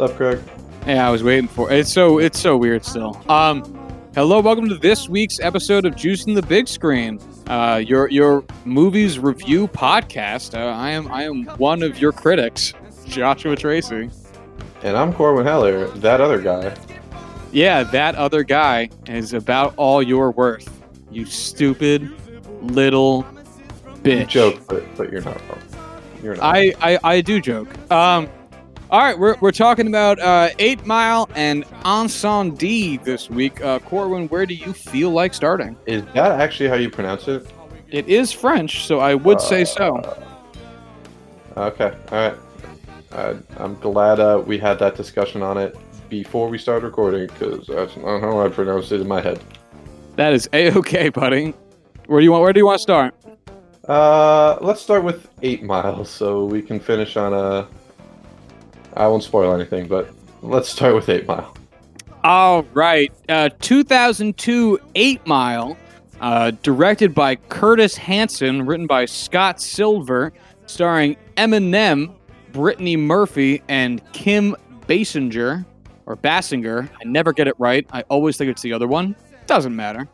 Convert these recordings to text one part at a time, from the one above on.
up, Craig? Yeah, I was waiting for it. It's so it's so weird still. Um, hello, welcome to this week's episode of Juicing the Big Screen, uh, your your movies review podcast. Uh, I am I am one of your critics, Joshua Tracy. And I'm Corwin Heller, that other guy. Yeah, that other guy is about all you're worth. You stupid little bitch. You joke, but, but you're not wrong. You're not. I, I, I do joke. Um, all right, we're, we're talking about uh, Eight Mile and Incendies this week. Uh, Corwin, where do you feel like starting? Is that actually how you pronounce it? It is French, so I would say so. Uh, okay, all right. Uh, I'm glad uh, we had that discussion on it before we started recording because that's not know how I pronounce it in my head. That is a okay, buddy. Where do you want? Where do you want to start? Uh, let's start with Eight Miles, so we can finish on a. I won't spoil anything, but let's start with Eight Mile. All right, uh, 2002 Eight Mile, uh, directed by Curtis Hanson, written by Scott Silver, starring Eminem, Brittany Murphy, and Kim Basinger or Basinger. I never get it right. I always think it's the other one. Doesn't matter.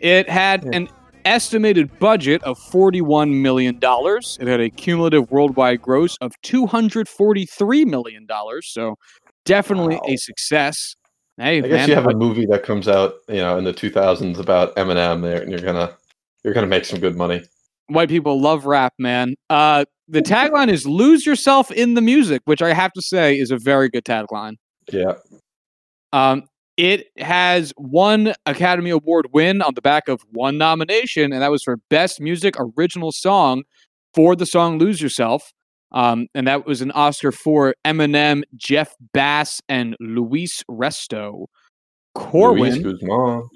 It had an estimated budget of $41 million. It had a cumulative worldwide gross of $243 million. So definitely Wow. a success. Hey, I guess man, you have a movie that comes out, you know, in the 2000s about Eminem there, and you're gonna you're gonna make some good money. white people love rap, man. Uh, the tagline is "Lose yourself in the music," which I have to say is a very good tagline. Yeah, Um, it has one Academy Award win on the back of one nomination, and that was for Best Music Original Song for the song "Lose Yourself." Um, and that was an Oscar for Eminem, Jeff Bass, and Luis Resto. Corwin. Luis.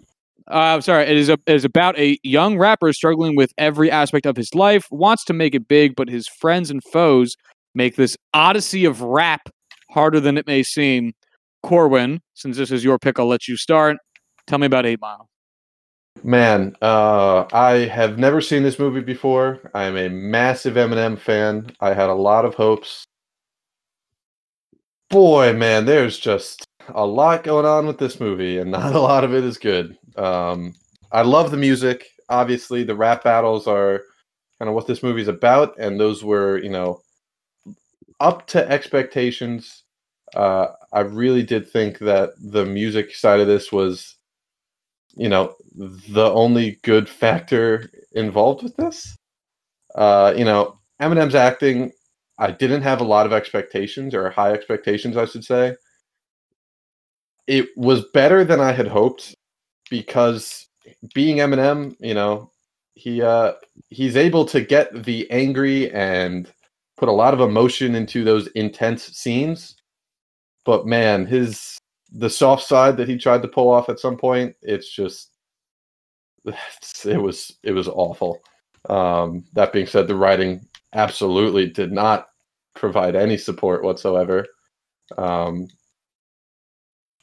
Uh, sorry, it is a, it is about a young rapper struggling with every aspect of his life, wants to make it big, but his friends and foes make this odyssey of rap harder than it may seem. Corwin, since this is your pick, I'll let you start. Tell me about Eight Mile. Man, uh, I have never seen this movie before. I am a massive Eminem fan. I had a lot of hopes. Boy, man, there's just a lot going on with this movie, and not a lot of it is good. Um, I love the music. Obviously, the rap battles are kind of what this movie's about, and those were, you know, up to expectations. Uh, I really did think that the music side of this was you know the only good factor involved with this. Uh you know eminem's acting i didn't have a lot of expectations or high expectations i should say. It was better than i had hoped because being eminem you know he uh he's able to get the angry and put a lot of emotion into those intense scenes but man his the soft side that he tried to pull off at some point it's just it was it was awful. Um that being said the writing absolutely did not provide any support whatsoever. Um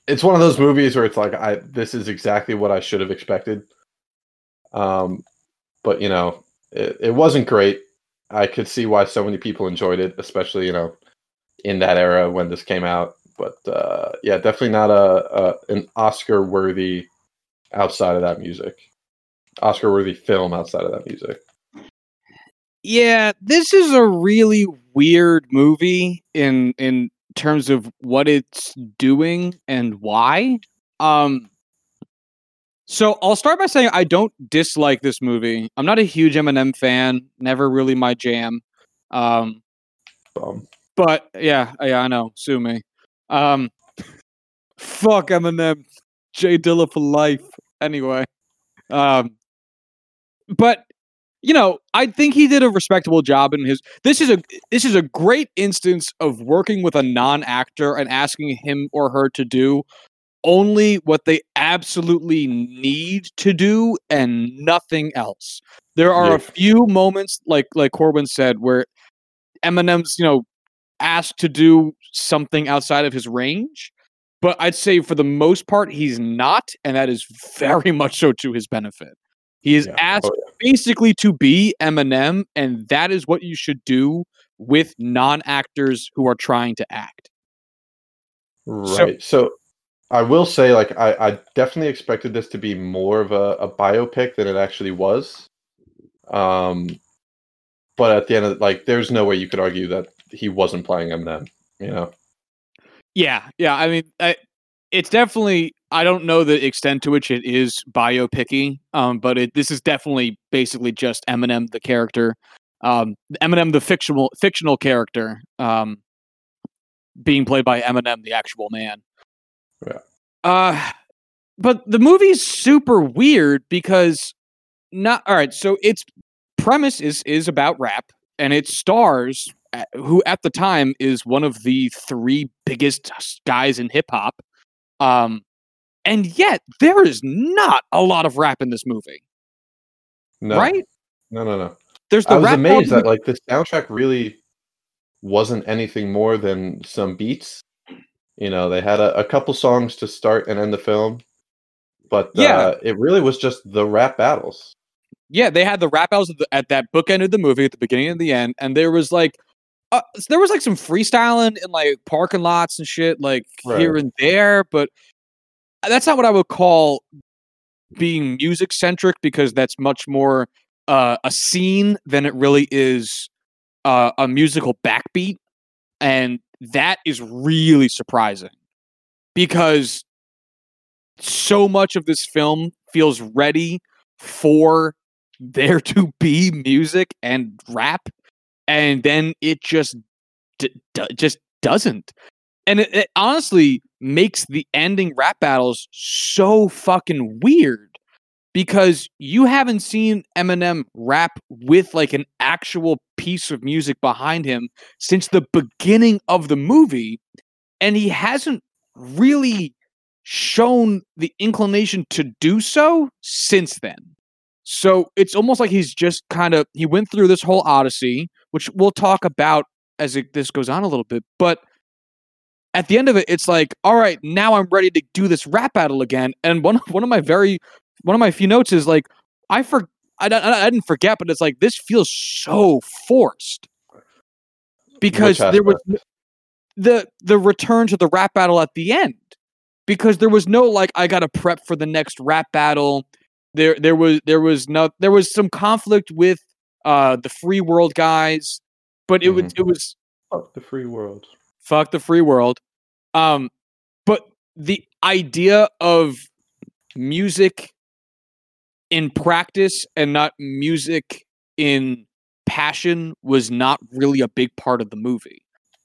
it's one of those movies where it's like i this is exactly what i should have expected. Um but you know it, it wasn't great. I could see why so many people enjoyed it especially you know in that era when this came out but uh, yeah, definitely not a, a an Oscar worthy outside of that music. Oscar worthy film outside of that music. Yeah, this is a really weird movie in in terms of what it's doing and why. Um so I'll start by saying I don't dislike this movie. I'm not a huge Eminem fan, never really my jam. Um Um, but yeah, yeah, I know, sue me. Um fuck Eminem, Jay Dilla for life. Anyway. Um but you know, I think he did a respectable job in his. This is a this is a great instance of working with a non-actor and asking him or her to do only what they absolutely need to do and nothing else. There are Yeah. a few moments, like like Corwin said, where Eminem's you know asked to do something outside of his range, but I'd say for the most part he's not, and that is very much so to his benefit. He is Yeah. asked Oh, basically to be Eminem, and that is what you should do with non actors who are trying to act. Right. So, I will say, like, I, I definitely expected this to be more of a, a biopic than it actually was. Um, but at the end of like, there's no way you could argue that he wasn't playing Eminem. You know. Yeah, yeah. I mean, I, it's definitely. I don't know the extent to which it is biopicky, um, but it, this is definitely basically just Eminem the character, um, Eminem the fictional fictional character, um, being played by Eminem the actual man. Yeah. Uh, but the movie's super weird because not all right. So its premise is is about rap, and it stars who at the time is one of the three biggest guys in hip hop. Um, and yet there is not a lot of rap in this movie. No. Right? No, no, no. There's the I was rap amazed that like the soundtrack really wasn't anything more than some beats. You know, they had a, a couple songs to start and end the film, but Yeah. uh, it really was just the rap battles. yeah, they had the rap battles at, the, at that bookend of the movie at the beginning and the end, and there was like, uh, there was like some freestyling in like parking lots and shit, like here and there, but that's not what I would call being music centric because that's much more uh, a scene than it really is uh, a musical backbeat, and that is really surprising because so much of this film feels ready for there to be music and rap and then it just d- d- just doesn't and it, it honestly makes the ending rap battles so fucking weird because you haven't seen Eminem rap with like an actual piece of music behind him since the beginning of the movie and he hasn't really shown the inclination to do so since then. So it's almost like he's just kind of he went through this whole odyssey, which we'll talk about as it, this goes on a little bit, but at the end of it, it's like, all right, now I'm ready to do this rap battle again. And one one of my very one of my few notes is like, I for I, don't- I didn't forget, but it's like this feels so forced because there was the the return to the rap battle at the end because there was no like I got to prep for the next rap battle. There there was there was no there was some conflict with uh the free world guys, but it was Mhm. it was Fuck the free world. fuck the free world. Um but the idea of music in practice and not music in passion was not really a big part of the movie.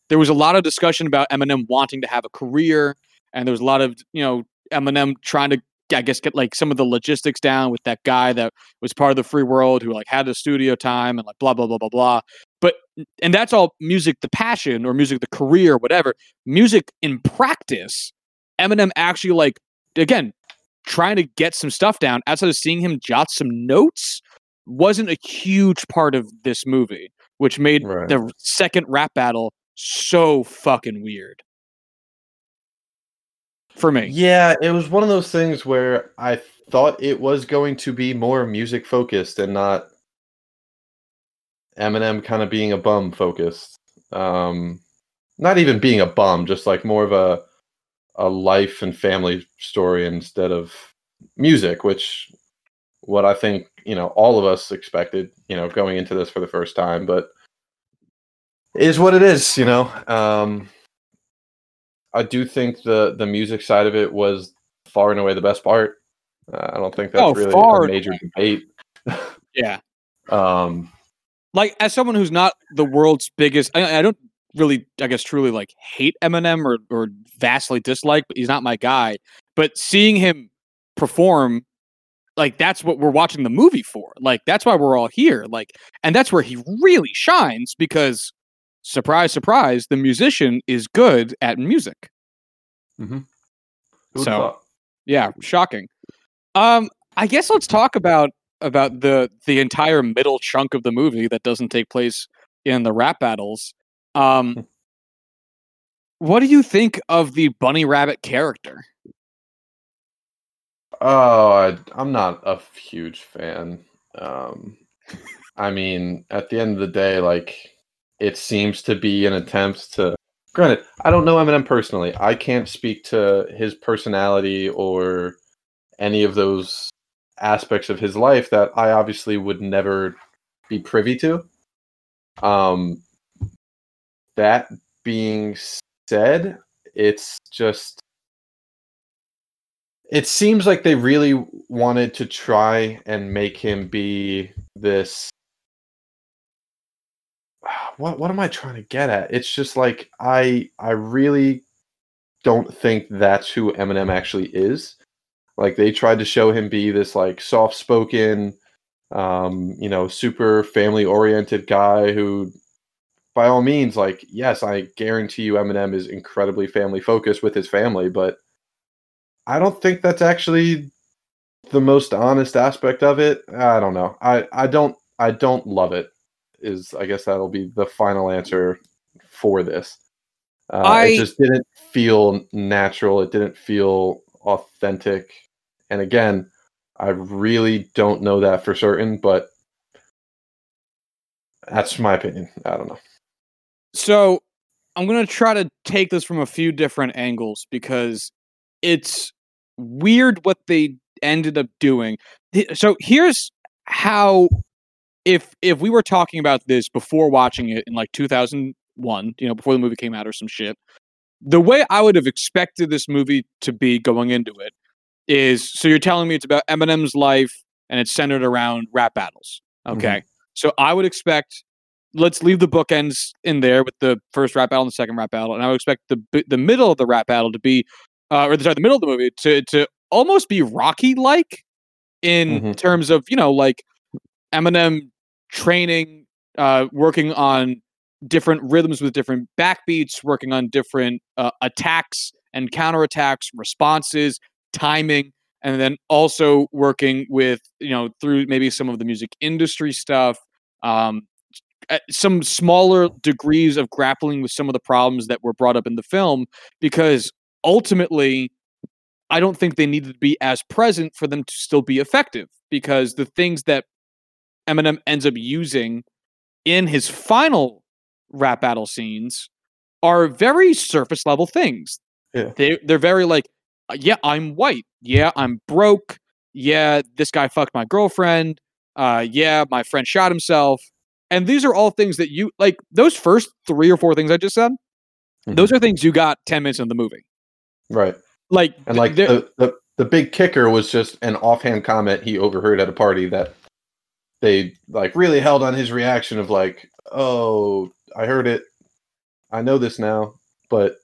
There was a lot of discussion about Eminem wanting to have a career, and there was a lot of you know Eminem trying to, I guess, get like some of the logistics down with that guy that was part of the free world who like had the studio time and like blah blah blah blah blah. But and that's all music, the passion or music, the career, whatever. Music in practice, Eminem actually like again trying to get some stuff down outside of seeing him jot some notes wasn't a huge part of this movie, which made Right. the second rap battle so fucking weird for me. Yeah, it was one of those things where I thought it was going to be more music focused and not Eminem kind of being a bum focused. Um, not even being a bum, just like more of a a life and family story instead of music, which what I think you know all of us expected, you know, going into this for the first time, but is what it is, you know. Um, I do think the the music side of it was far and away the best part. Uh, I don't think that's Oh, really a major debate. Yeah. Um, Like as someone who's not the world's biggest I, I don't really I guess truly like hate Eminem or or vastly dislike, but he's not my guy. But seeing him perform like that's what we're watching the movie for. Like that's why we're all here. Like and that's where he really shines because surprise surprise the musician is good at music. would've So- thought? Yeah, shocking. Um, I guess let's talk about about the the entire middle chunk of the movie that doesn't take place in the rap battles. Um, what do you think of the bunny rabbit character? Oh, I, I'm not a huge fan. Um, I mean, at the end of the day, like it seems to be an attempt to granted, I don't know Eminem personally. I can't speak to his personality or any of those aspects of his life that I obviously would never be privy to. Um, that being said, it's just it seems like they really wanted to try and make him be this what what am I trying to get at? It's just like I I really don't think that's who Eminem actually is. Like they tried to show him be this like soft spoken, um, you know, super family oriented guy who by all means, like, yes, I guarantee you Eminem is incredibly family focused with his family, but I don't think that's actually the most honest aspect of it. I don't know. I, I don't I don't love it. Is I guess that'll be the final answer for this. Uh, I, it just didn't feel natural. It didn't feel authentic. And again, I really don't know that for certain, but that's my opinion. I don't know. So I'm going to try to take this from a few different angles because it's weird what they ended up doing. So here's how if if we were talking about this before watching it in like 2001, you know, before the movie came out or some shit, the way I would have expected this movie to be going into it is so you're telling me it's about Eminem's life and it's centered around rap battles. Okay. Mm-hmm. So I would expect let's leave the bookends in there with the first rap battle and the second rap battle, and I would expect the the middle of the rap battle to be, uh, or the, sorry, the middle of the movie to to almost be Rocky like in mm-hmm. terms of you know like Eminem training, uh, working on different rhythms with different backbeats, working on different uh, attacks and counterattacks, responses, timing, and then also working with you know through maybe some of the music industry stuff, um, some smaller degrees of grappling with some of the problems that were brought up in the film because ultimately I don't think they needed to be as present for them to still be effective because the things that Eminem ends up using in his final rap battle scenes are very surface level things. Yeah. They they're very like uh, yeah, I'm white. Yeah, I'm broke. Yeah, this guy fucked my girlfriend. Uh yeah, my friend shot himself. And these are all things that you like those first three or four things I just said. Mm-hmm. Those are things you got 10 minutes in the movie. Right. Like and like the, the the big kicker was just an offhand comment he overheard at a party that they like really held on his reaction of like, "Oh, I heard it. I know this now." But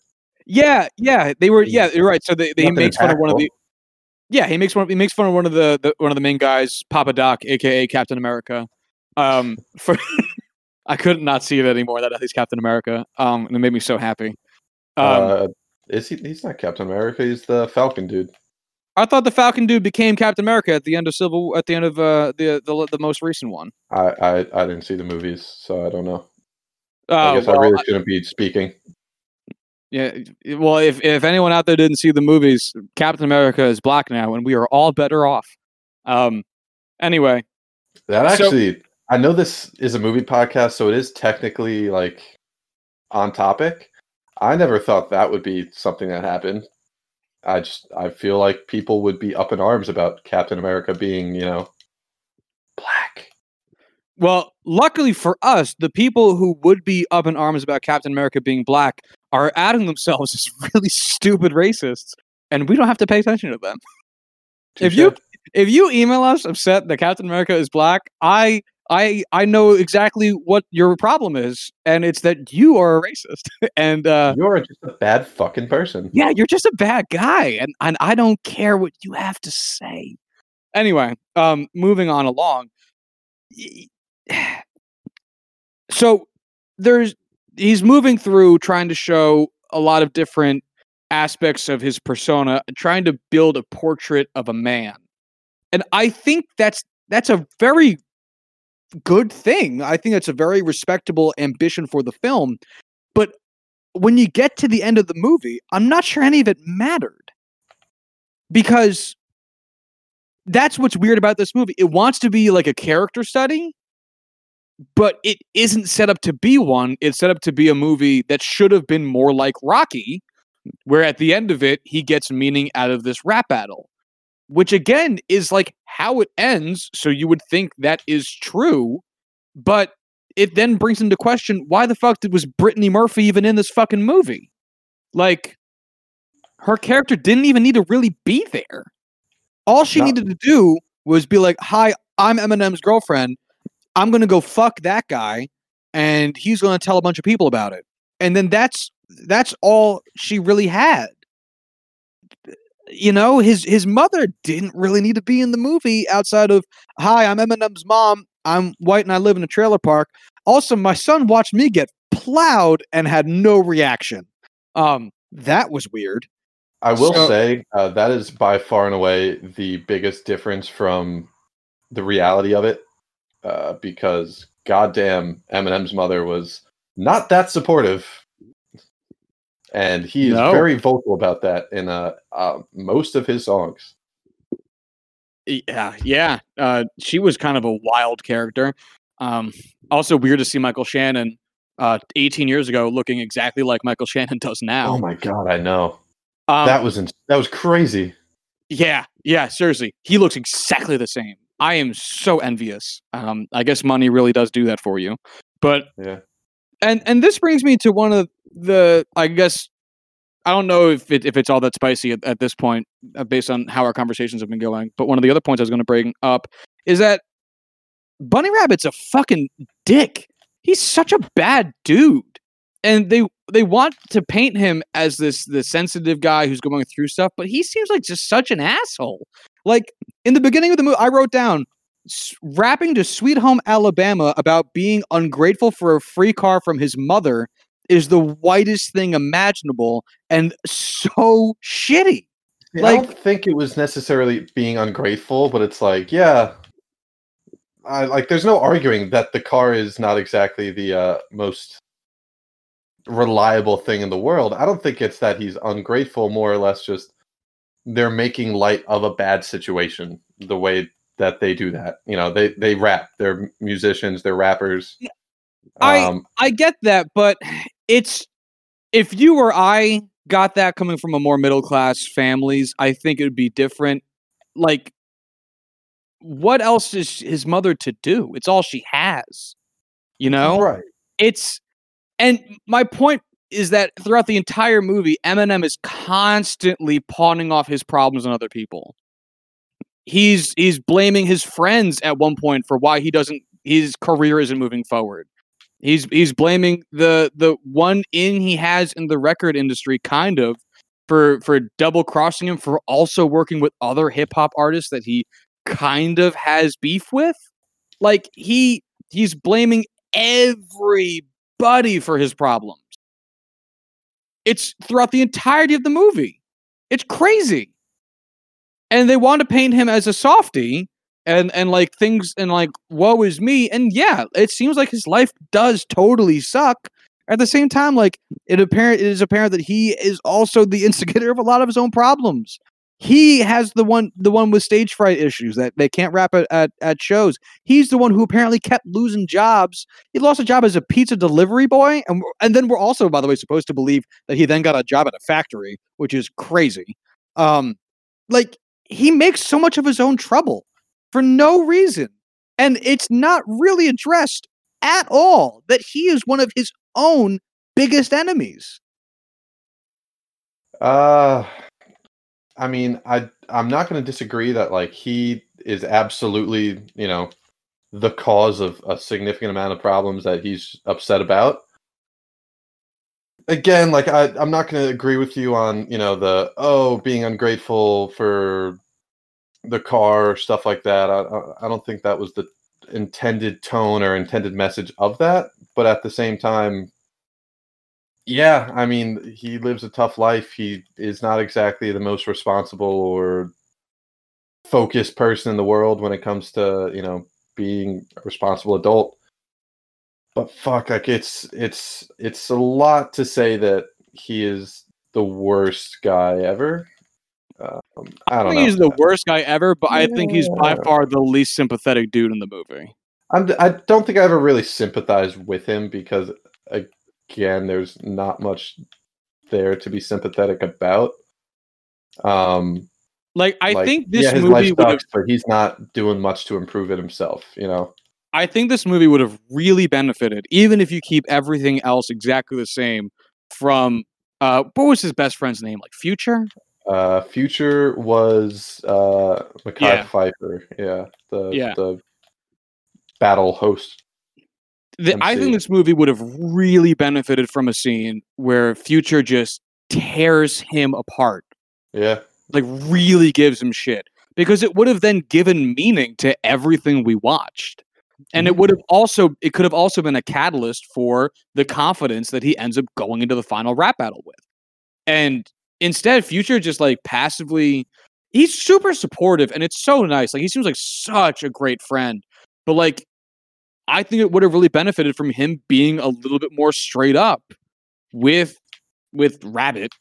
yeah, yeah, they were yeah, you're right. So they, they makes fun of one of the yeah, he makes one. He makes fun of one of the, the one of the main guys, Papa Doc, aka Captain America, um, for I couldn't not see it anymore. That he's Captain America. Um, and it made me so happy. Um, uh, is he? He's not Captain America. He's the Falcon dude. I thought the Falcon dude became Captain America at the end of Civil. At the end of uh, the the the most recent one. I I, I didn't see the movies, so I don't know. I oh, guess well, I really shouldn't be speaking. Yeah, well, if if anyone out there didn't see the movies, Captain America is black now, and we are all better off. Um, anyway, that actually so, I know this is a movie podcast, so it is technically like on topic. I never thought that would be something that happened. I just I feel like people would be up in arms about Captain America being, you know, black. Well, luckily for us, the people who would be up in arms about Captain America being black are adding themselves as really stupid racists, and we don't have to pay attention to them. If you if you email us upset that Captain America is black, I I I know exactly what your problem is, and it's that you are a racist, and uh, you're just a bad fucking person. Yeah, you're just a bad guy, and and I don't care what you have to say. Anyway, um, moving on along. So there's he's moving through trying to show a lot of different aspects of his persona, trying to build a portrait of a man, and I think that's that's a very good thing. I think it's a very respectable ambition for the film. But when you get to the end of the movie, I'm not sure any of it mattered. Because that's what's weird about this movie. It wants to be like a character study, but it isn't set up to be one. It's set up to be a movie that should have been more like Rocky, where at the end of it, he gets meaning out of this rap battle, which again is like how it ends. So you would think that is true, but it then brings into question why the fuck did was Brittany Murphy even in this fucking movie? Like, her character didn't even need to really be there. All she No. needed to do was be like, "Hi, I'm Eminem's girlfriend. I'm gonna go fuck that guy, and he's gonna tell a bunch of people about it." And then that's that's all she really had. You know, his his mother didn't really need to be in the movie outside of, "Hi, I'm Eminem's mom. I'm white and I live in a trailer park." Also, my son watched me get plowed and had no reaction. Um, that was weird. I will So- say uh, that is by far and away the biggest difference from the reality of it, uh, because goddamn, Eminem's mother was not that supportive, and he is No. very vocal about that in uh, uh, most of his songs. Yeah, yeah. Uh, she was kind of a wild character. Um, also weird to see Michael Shannon uh, 18 years ago looking exactly like Michael Shannon does now. Oh my god, I know um, that was ins- that was crazy. yeah, yeah. Seriously, he looks exactly the same. I am so envious. Um, I guess money really does do that for you. But Yeah. And and this brings me to one of the I guess I don't know if it, if it's all that spicy at, at this point uh, based on how our conversations have been going. But one of the other points I was going to bring up is that Bunny Rabbit's a fucking dick. He's such a bad dude, and they they want to paint him as this the sensitive guy who's going through stuff, but he seems like just such an asshole. Like in the beginning of the movie, I wrote down rapping to Sweet Home Alabama about being ungrateful for a free car from his mother is the whitest thing imaginable and so shitty. I Like- don't think it was necessarily being ungrateful, but it's like, yeah, I like. There's no arguing that the car is not exactly the uh, most reliable thing in the world. I don't think it's that he's ungrateful. More or less, just they're making light of a bad situation. The way that they do that, you know, they they rap. They're musicians. They're rappers. I- Um, I get that, but it's if you or I got that coming from a more middle class families, I think it would be different. Like, what else is his mother to do? It's all she has. You know, right. it's and my point is that throughout the entire movie, Eminem is constantly pawning off his problems on other people. He's he's blaming his friends at one point for why he doesn't his career isn't moving forward. He's he's blaming the the one in he has in the record industry kind of for for double crossing him for also working with other hip hop artists that he kind of has beef with. Like he he's blaming everybody for his problems. It's throughout the entirety of the movie. It's crazy. And they want to paint him as a softie and and like things and like woe is me and yeah, it seems like his life does totally suck. At the same time like it apparent it is apparent that he is also the instigator of a lot of his own problems. He has the one the one with stage fright issues that they can't rap at, at, at shows. He's the one who apparently kept losing jobs he lost a job as a pizza delivery boy and and then we're also by the way supposed to believe that he then got a job at a factory which is crazy um like he makes so much of his own trouble for no reason and it's not really addressed at all that he is one of his own biggest enemies Uh, I mean, I I'm not going to disagree that like he is absolutely you know the cause of a significant amount of problems that he's upset about. Again, like I I'm not going to agree with you on you know the oh being ungrateful for the car stuff like that. I I- I don't think that was the intended tone or intended message of that. But at the same time, yeah, I mean, he lives a tough life. He is not exactly the most responsible or focused person in the world when it comes to, you know, being a responsible adult. But fuck, like it's it's it's a lot to say that he is the worst guy ever. Um, I don't think know. he's the worst guy ever but i think he's by far the least sympathetic dude in the movie I'm, I don't think I ever really sympathized with him because, again, there's not much there to be sympathetic about. Um, Like I like, think this yeah, his movie life sucks, but he's not doing much to improve it himself. You know, I think this movie would have really benefited, even if you keep everything else exactly the same. From uh, what was his best friend's name? Like Future. uh, Future was uh, Mekhi Yeah. Phifer. Yeah, the Yeah. the battle host. The, I think this movie would have really benefited from a scene where Future just tears him apart, Yeah, like really gives him shit, because it would have then given meaning to everything we watched. And it Mhm. would have also it could have also been a catalyst for the confidence that he ends up going into the final rap battle with. And instead, Future just like passively he's super supportive and it's so nice. Like he seems like such a great friend. But like I think it would have really benefited from him being a little bit more straight up with with Rabbit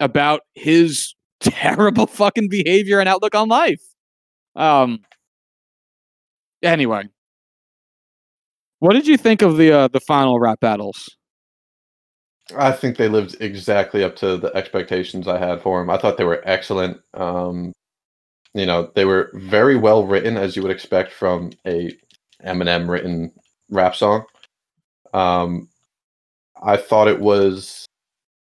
about his terrible fucking behavior and outlook on life. Um anyway. What did you think of the uh, the final rap battles? I think they lived exactly up to the expectations I had for them. I thought they were excellent. Um, you know, they were very well written, as you would expect from a Eminem written rap song. Um, I thought it was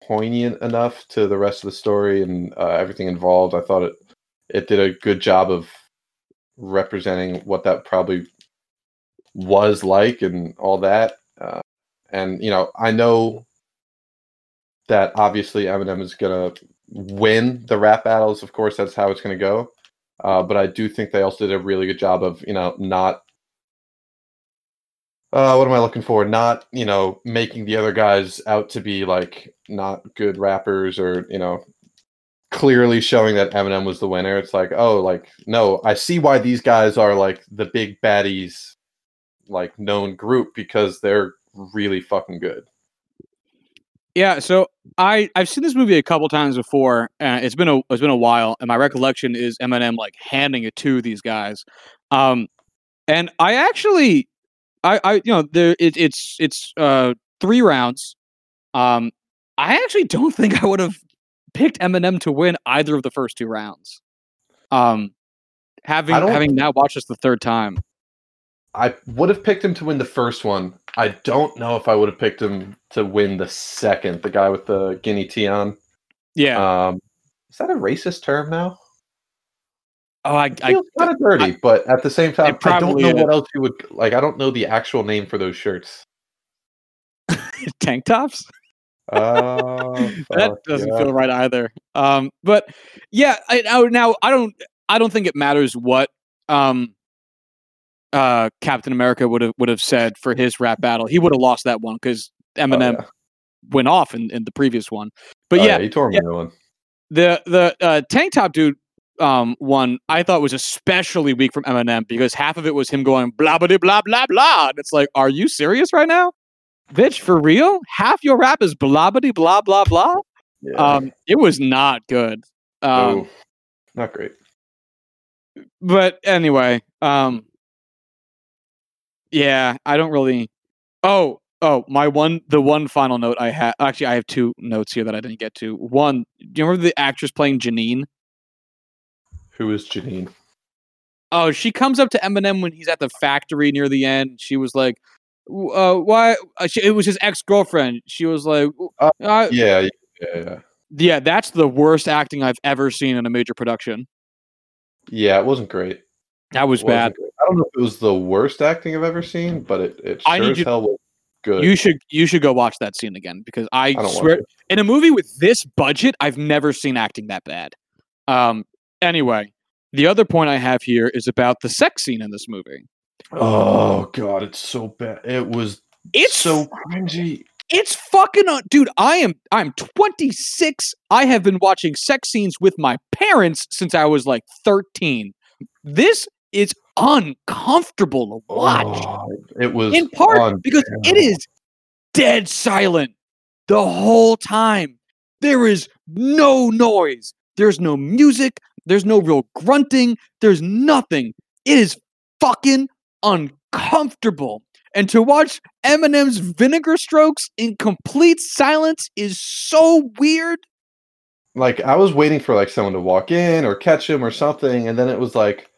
poignant enough to the rest of the story and uh, everything involved. I thought it it did a good job of representing what that probably was like and all that. Uh, and you know, I know that obviously Eminem is gonna win the rap battles. Of course, that's how it's gonna go. Uh, but I do think they also did a really good job of you know not. Uh, what am I looking for? Not you know making the other guys out to be like not good rappers or you know clearly showing that Eminem was the winner. It's like oh like no, I see why these guys are like the big baddies, like known group because they're really fucking good. Yeah, so I I've seen this movie a couple times before. And it's been a it's been a while, and my recollection is Eminem like handing it to these guys. Um, and I actually, I I you know there it, it's it's uh three rounds. Um, I actually don't think I would have picked Eminem to win either of the first two rounds. Um, having having now watched this the third time. I would have picked him to win the first one. I don't know if I would have picked him to win the second. The guy with the guinea tea on. Yeah. Um, is that a racist term now? oh, I, It I feels kind of dirty, but at the same time, I don't know is. what else you would like. I don't know the actual name for those shirts. tank tops. Oh, that doesn't yeah. feel right either. Um, but yeah, I, I now I don't I don't think it matters what um uh Captain America would have would have said for his rap battle. He would have lost that one because Oh, Eminem yeah. went off in, in the previous one. But Oh, yeah, he tore yeah. one. the the uh, tank top dude um one I thought was especially weak from Eminem because half of it was him going blah blah blah blah blah. And it's like, are you serious right now? Bitch, for real? Half your rap is blah blah blah blah blah. Yeah. Um, it was not good. Um, Oh, not great. but anyway, um, yeah, I don't really. Oh, oh, my one, the one final note I had. Actually, I have two notes here that I didn't get to. One, do you remember the actress playing Janine? Who is Janine? Oh, she comes up to Eminem when he's at the factory near the end. She was like, "Uh, why?" Uh, she, it was his ex girlfriend. She was like, "W- Oh, uh, Yeah, yeah, yeah. "Yeah, that's the worst acting I've ever seen in a major production. Yeah, it wasn't great. That was wasn't bad." great. I don't know if it was the worst acting I've ever seen, but it, it I sure need as you- hell was good. You should you should go watch that scene again because I, I swear in a movie with this budget, I've never seen acting that bad. Um anyway, the other point I have here is about the sex scene in this movie. Oh god, it's so bad. It was It's so cringy. it's fucking un- dude, I am I'm 26. I have been watching sex scenes with my parents since I was like 13. This is uncomfortable to watch. Oh, it was in part because it unbearable. dead silent the whole time. There is no noise. There's no music. There's no real grunting. There's nothing. It is fucking uncomfortable. And to watch Eminem's vinegar strokes in complete silence is so weird. Like I was waiting for like someone to walk in or catch him or something, and then it was like,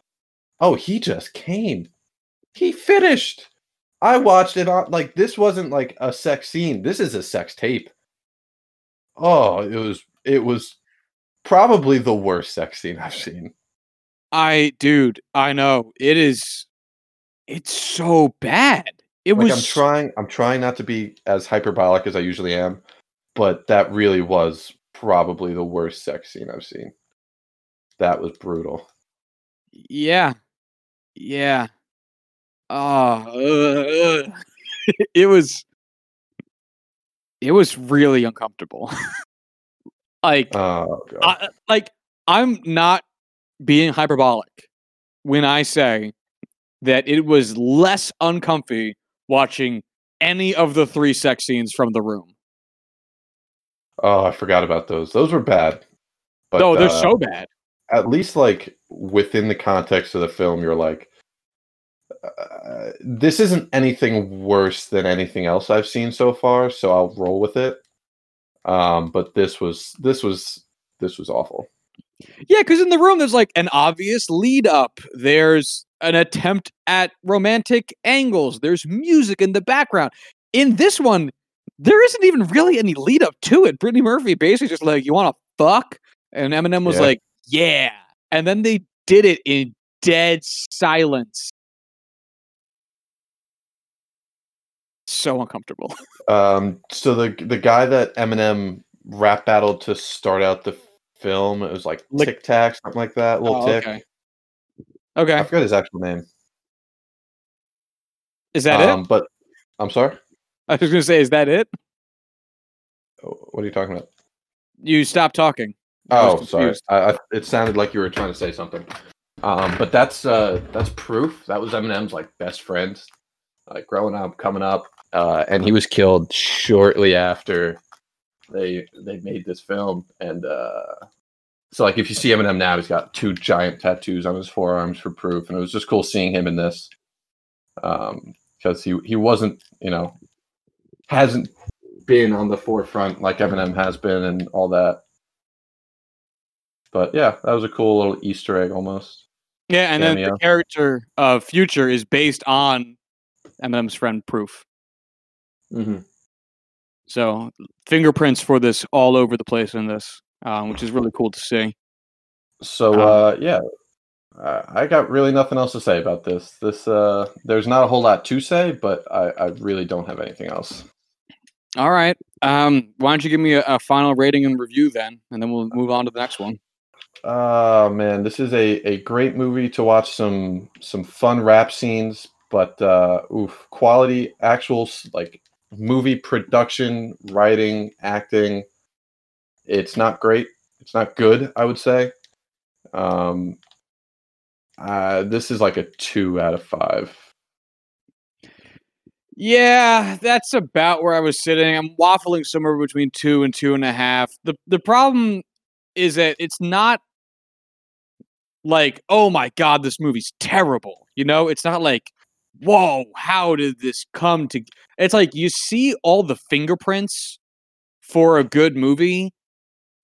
oh, he just came. He finished. I watched it on like this wasn't like a sex scene. This is a sex tape. Oh, it was it was probably the worst sex scene I've seen. I dude, I know. It is it's so bad. It Like was I'm trying I'm trying not to be as hyperbolic as I usually am, but that really was probably the worst sex scene I've seen. That was brutal. Yeah. Yeah. Oh, ugh, ugh. it was it was really uncomfortable. like Oh. I, like I'm not being hyperbolic when I say that it was less uncomfy watching any of the three sex scenes from the room. Oh, I forgot about those. Those were bad. But no, they're uh, so bad. At least like within the context of the film you're like uh, this isn't anything worse than anything else i've seen so far so i'll roll with it um but this was this was this was awful Yeah, because in the room there's like an obvious lead up. There's an attempt at romantic angles. There's music in the background. In this one, there isn't even really any lead up to it. Brittany Murphy basically just like, "You want to fuck?" and Eminem was Yeah. like, "Yeah," and then they did it in dead silence. So uncomfortable. um so the the guy that eminem rap battled to start out the film it was like tic tac something like that little Oh, tick okay. Okay, i forgot his actual name is that um it? but i'm sorry I was gonna say, is that it? what are you talking about You stopped talking. Oh, sorry. I, I, it sounded like you were trying to say something. Um, but that's uh, that's Proof. That was Eminem's like best friend, like growing up, coming up, uh, and he was killed shortly after they they made this film. And uh, so, like, if you see Eminem now, he's got two giant tattoos on his forearms for Proof, and it was just cool seeing him in this, um, because he he wasn't, you know, hasn't been on the forefront like Eminem has been, and all that. But yeah, that was a cool little Easter egg almost. Yeah, and then the character of Future is based on Eminem's friend Proof. Mm-hmm. So fingerprints for this all over the place in this, um, which is really cool to see. So Um, uh, yeah, I, I got really nothing else to say about this. This uh, there's not a whole lot to say, but I, I really don't have anything else. All right. Um, why don't you give me a, a final rating and review then, and then we'll move on to the next one. Oh man, this is a, a great movie to watch some some fun rap scenes, but uh, oof, quality actual like movie production, writing, acting. It's not great. It's not good. I would say. Um, uh, this is like a two out of five. Yeah, that's about where I was sitting. I'm waffling somewhere between two and two and a half. the The problem is that it's not like, oh my god, this movie's terrible. You know, it's not like, whoa, how did this come to? It's like you see all the fingerprints for a good movie,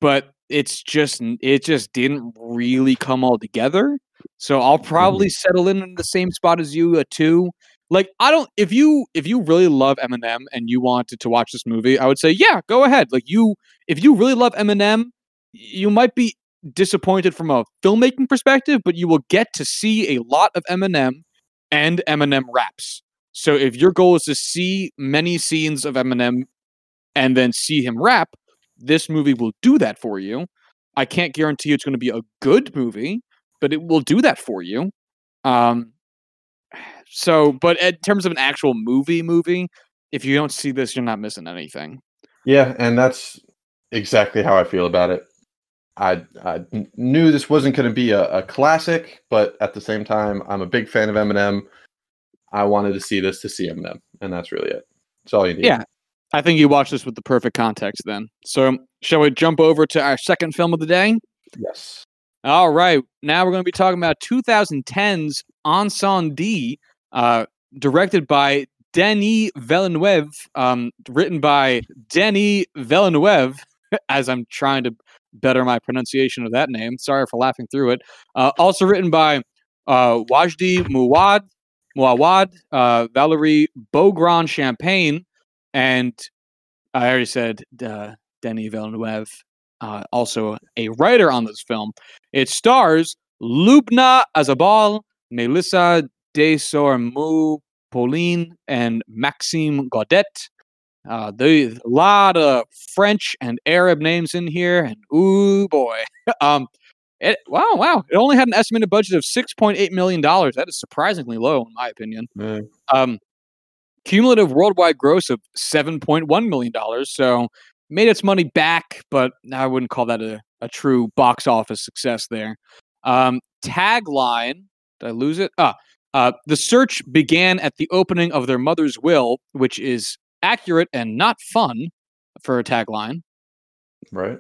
but it's just it just didn't really come all together. So I'll probably mm-hmm. settle in in the same spot as you, uh, a two. Like I don't if you if you really love Eminem and you wanted to watch this movie, I would say yeah, go ahead. Like you if you really love Eminem, you might be disappointed from a filmmaking perspective, but you will get to see a lot of Eminem and Eminem raps. So if your goal is to see many scenes of Eminem and then see him rap, this movie will do that for you. I can't guarantee it's going to be a good movie, but it will do that for you. Um, so, but in terms of an actual movie, movie, if you don't see this, you're not missing anything. Yeah, and that's exactly how I feel about it. I, I knew this wasn't going to be a, a classic, but at the same time, I'm a big fan of Eminem. I wanted to see this to see Eminem, and that's really it. That's all you need. Yeah. I think you watch this with the perfect context then. So, shall we jump over to our second film of the day? Yes. All right. Now we're going to be talking about 2010's Incendies, uh, directed by Denis Villeneuve, um, written by Denis Villeneuve, as I'm trying to better my pronunciation of that name. Sorry for laughing through it. Uh, also written by uh, Wajdi Muwad, Muawad, uh, Valerie Beaugrand Champagne, and I already said uh, Denis Villeneuve, uh, also a writer on this film. It stars Lubna Azabal, Melissa Desormeaux, Poulin, and Maxim Gaudette. Uh, there's a lot of French and Arab names in here, and ooh boy, um, it wow wow, it only had an estimated budget of six point eight million dollars. That is surprisingly low, in my opinion. Yeah. Um, cumulative worldwide gross of seven point one million dollars. So made its money back, but I wouldn't call that a, a true box office success there. Um, tagline, did I lose it? Ah, uh, the search began at the opening of their mother's will, which is accurate and not fun for a tagline. Right.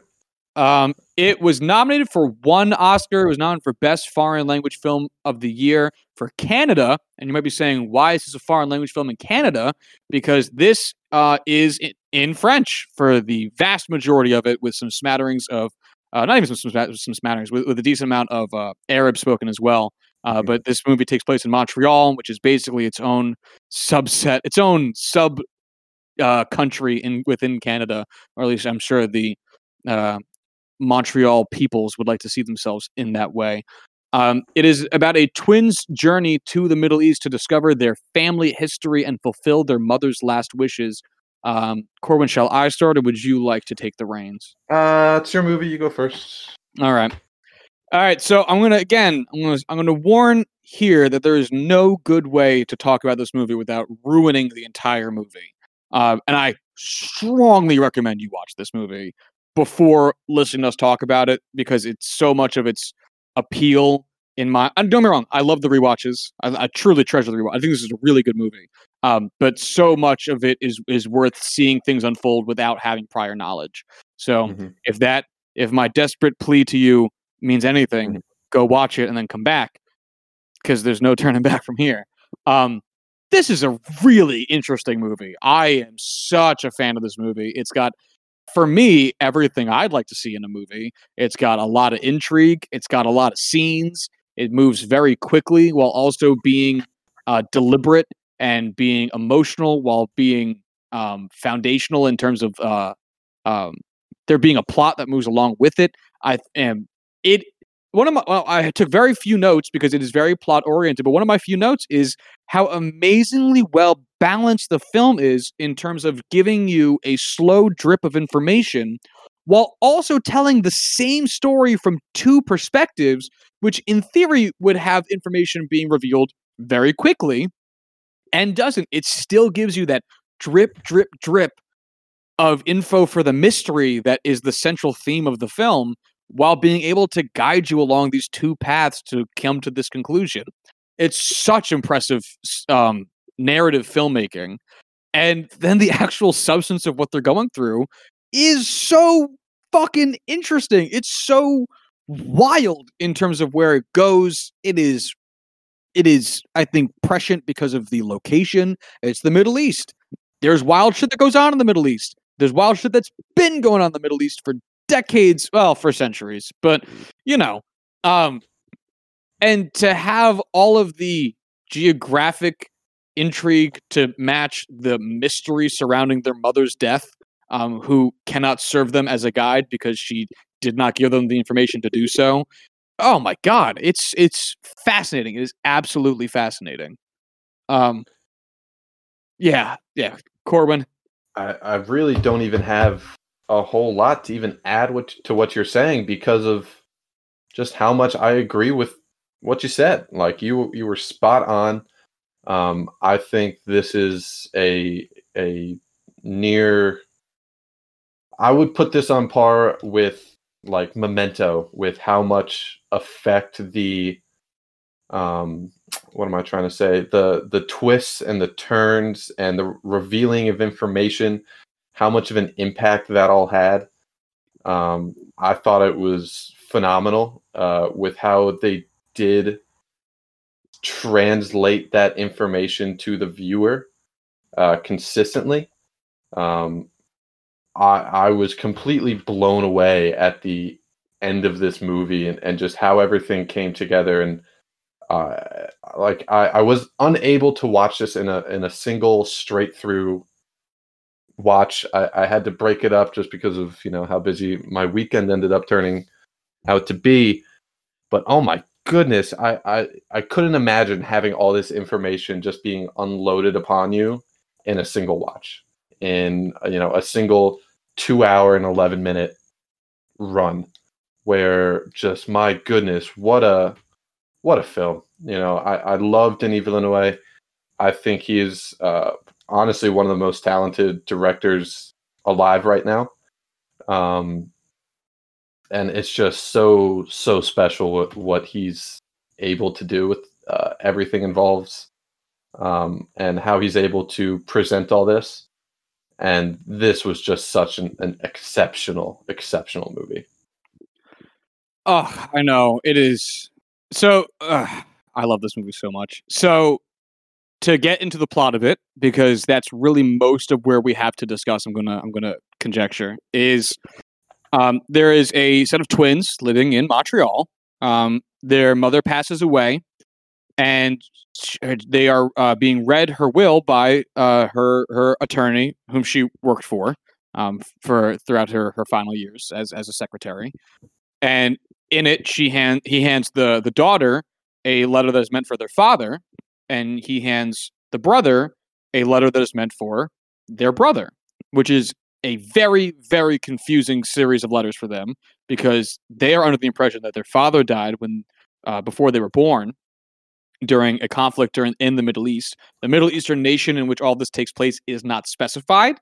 Um, it was nominated for one Oscar. It was nominated for Best Foreign Language Film of the Year for Canada. And you might be saying, why is this a foreign language film in Canada? Because this uh, is in, in French for the vast majority of it, with some smatterings of, uh, not even some, some, some smatterings, with, with, a decent amount of uh, Arab spoken as well. Uh, Mhm. But this movie takes place in Montreal, which is basically its own subset, its own sub uh, country in within Canada, or at least I'm sure the uh, Montreal peoples would like to see themselves in that way. Um, it is about a twins' journey to the Middle East to discover their family history and fulfill their mother's last wishes. Um, Corwin, shall I start, or would you like to take the reins? Uh, it's your movie. You go first. All right. All right. So I'm gonna again. I'm gonna. I'm gonna warn here that there is no good way to talk about this movie without ruining the entire movie. Uh, and I strongly recommend you watch this movie before listening to us talk about it because it's so much of its appeal in my. And don't get me wrong. I love the rewatches. I, I truly treasure the rewatch. I think this is a really good movie. Um, but so much of it is is worth seeing things unfold without having prior knowledge. So Mhm. if that if my desperate plea to you means anything, Mhm. go watch it and then come back because there's no turning back from here. Um, this is a really interesting movie. I am such a fan of this movie. It's got, for me, everything I'd like to see in a movie. It's got a lot of intrigue. It's got a lot of scenes. It moves very quickly while also being uh, deliberate and being emotional while being um, foundational in terms of uh, um, there being a plot that moves along with it. I am it. One of my well, I took very few notes because it is very plot oriented. But one of my few notes is how amazingly well balanced the film is in terms of giving you a slow drip of information while also telling the same story from two perspectives, which in theory would have information being revealed very quickly and doesn't. It still gives you that drip, drip, drip of info for the mystery that is the central theme of the film while being able to guide you along these two paths to come to this conclusion. It's such impressive um, narrative filmmaking. And then the actual substance of what they're going through is so fucking interesting. It's so wild in terms of where it goes. It is it is I think prescient because of the location. It's the Middle East. There's wild shit that goes on in the Middle East. There's wild shit that's been going on in the Middle East for decades, well, for centuries. But, you know, um and to have all of the geographic intrigue to match the mystery surrounding their mother's death, um, who cannot serve them as a guide because she did not give them the information to do so. Oh my god, it's it's fascinating. It is absolutely fascinating. Um, yeah, yeah, Corwin. I, I really don't even have a whole lot to even add what, to what you're saying because of just how much I agree with what you said. Like you you were spot on. Um, I think this is a a near. I would put this on par with like Memento, with how much effect the um what am I trying to say? The the twists and the turns and the revealing of information, how much of an impact that all had. Um, I thought it was phenomenal uh, with how they did translate that information to the viewer uh, consistently. Um, I, I was completely blown away at the end of this movie and, and just how everything came together and uh, like I, I was unable to watch this in a in a single straight through watch. I, I had to break it up just because of you know how busy my weekend ended up turning out to be. But oh my goodness, I, I I couldn't imagine having all this information just being unloaded upon you in a single watch, in you know a single two hour and eleven minute run, where just my goodness, what a what a film! You know, I, I love Denis Villeneuve. I think he is uh, honestly one of the most talented directors alive right now. Um, and it's just so so special what, what he's able to do with uh, everything involves um, and how he's able to present all this and this was just such an, an exceptional exceptional movie oh i know it is so uh, I love this movie so much. So to get into the plot of it, because that's really most of where we have to discuss. I'm gonna I'm gonna conjecture is um, there is a set of twins living in Montreal. Um, their mother passes away, and they are uh, being read her will by uh, her her attorney, whom she worked for um, for throughout her her final years as as a secretary. And in it, she hand he hands the the daughter a letter that is meant for their father, and he hands the brother a letter that is meant for their brother, which is a very, very confusing series of letters for them because they are under the impression that their father died when uh, before they were born during a conflict during, in the Middle East. The Middle Eastern nation in which all this takes place is not specified.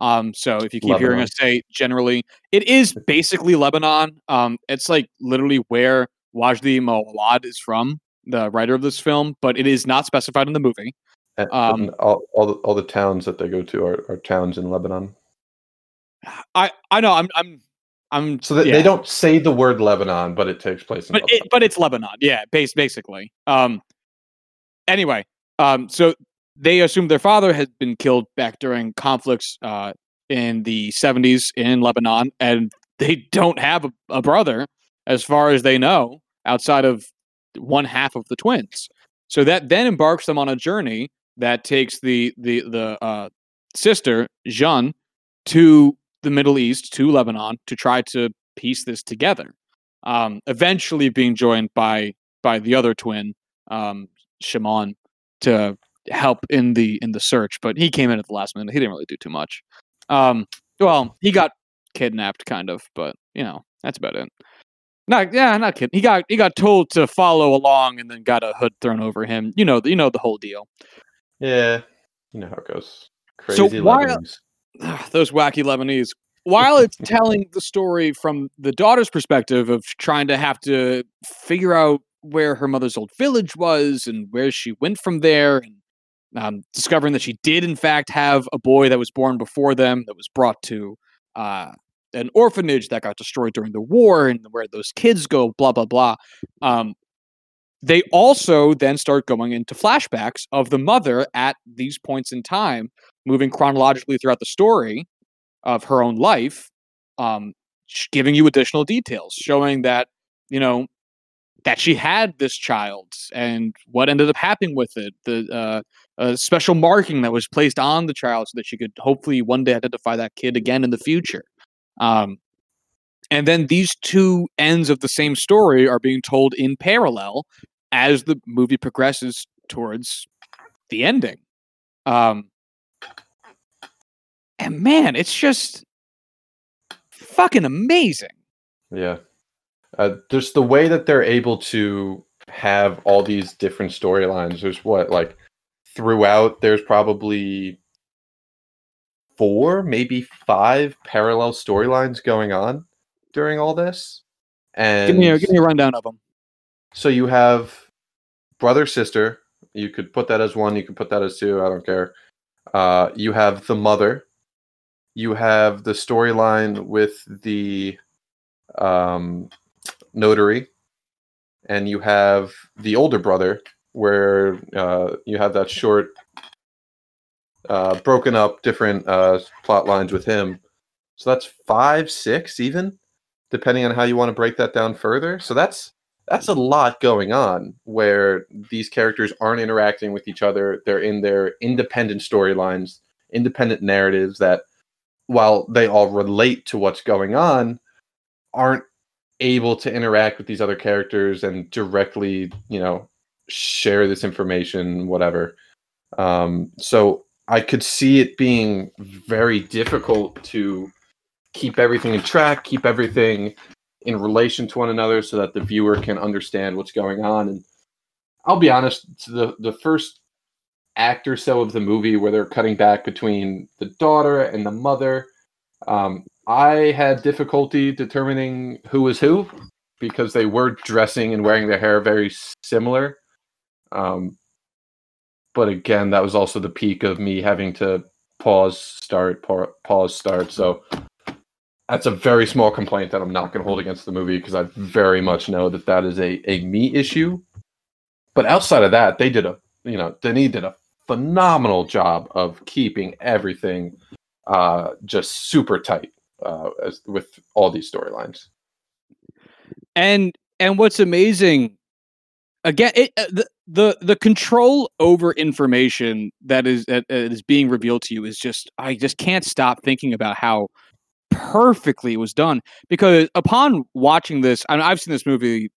Um, so if you keep Lebanon. hearing us say generally, it is basically Lebanon. Um, it's like literally where Wajdi Mawad is from, the writer of this film, but it is not specified in the movie. And, um, and all, all the, all the towns that they go to are, are towns in Lebanon. I I know I'm I'm I'm so that yeah. they don't say the word Lebanon, but it takes place in but Lebanon. It, but it's Lebanon, yeah, base basically. Um, anyway, um, so they assume their father had been killed back during conflicts uh, in the 70s in Lebanon, and they don't have a, a brother as far as they know outside of one half of the twins. So that then embarks them on a journey that takes the the the uh, sister Jeanne to the Middle East to Lebanon to try to piece this together. Um, eventually, being joined by by the other twin, um, Shimon, to help in the in the search. But he came in at the last minute. He didn't really do too much. Um, well, he got kidnapped, kind of, but you know that's about it. Not yeah, not kidding. He got he got told to follow along and then got a hood thrown over him. You know, you know the whole deal. Yeah, you know how it goes. Crazy so while, Lebanese. those wacky Lebanese. While it's telling the story from the daughter's perspective of trying to have to figure out where her mother's old village was and where she went from there, and um, discovering that she did in fact have a boy that was born before them that was brought to uh, an orphanage that got destroyed during the war and where those kids go, blah, blah, blah. Um, they also then start going into flashbacks of the mother at these points in time, moving chronologically throughout the story of her own life, um, giving you additional details, showing that, you know, that she had this child and what ended up happening with it, the uh, special marking that was placed on the child so that she could hopefully one day identify that kid again in the future. Um, and then these two ends of the same story are being told in parallel as the movie progresses towards the ending. Um, and man, it's just fucking amazing. Yeah. Uh, just the way that they're able to have all these different storylines. There's what, like, throughout, there's probably four, maybe five parallel storylines going on during all this. And give me a, give me a rundown of them. So you have brother sister. You could put that as one. You could put that as two. I don't care. Uh, you have the mother. You have the storyline with the um, notary, and you have the older brother where uh, you have that short, uh, broken up different uh, plot lines with him. So that's five, six, even depending on how you want to break that down further. So that's that's a lot going on where these characters aren't interacting with each other. They're in their independent storylines, independent narratives that, while they all relate to what's going on, aren't able to interact with these other characters and directly, you know, share this information, whatever. Um, so I could see it being very difficult to keep everything in track, keep everything in relation to one another so that the viewer can understand what's going on. And I'll be honest, the the first act or so of the movie where they're cutting back between the daughter and the mother, um, I had difficulty determining who was who because they were dressing and wearing their hair very similar. Um, but again, that was also the peak of me having to pause, start, pause, start. So that's a very small complaint that I'm not going to hold against the movie because I very much know that that is a, a me issue. But outside of that, they did a you know Denis did a phenomenal job of keeping everything uh, just super tight uh, as, with all these storylines. And and what's amazing, again, it, uh, the the the control over information that is that is being revealed to you is just I just can't stop thinking about how perfectly it was done. Because upon watching this I mean, i've seen this movie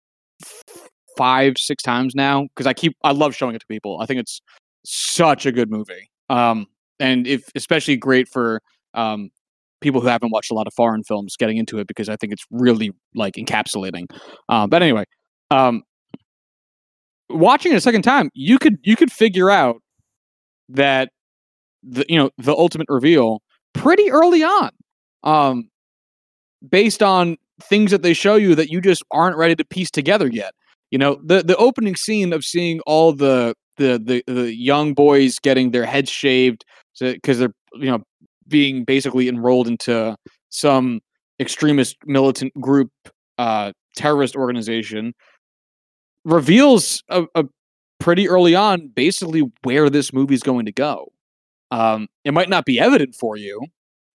five six times now because i keep i love showing it to people. I think it's such a good movie. Um and if especially great for um people who haven't watched a lot of foreign films getting into it because i think it's really like encapsulating. Um but anyway um watching it a second time you could you could figure out that the you know the ultimate reveal pretty early on um, based on things that they show you that you just aren't ready to piece together yet. You know, the the opening scene of seeing all the the the, the young boys getting their heads shaved because they're you know being basically enrolled into some extremist militant group uh, terrorist organization reveals a, a pretty early on basically where this movie's going to go. Um, it might not be evident for you,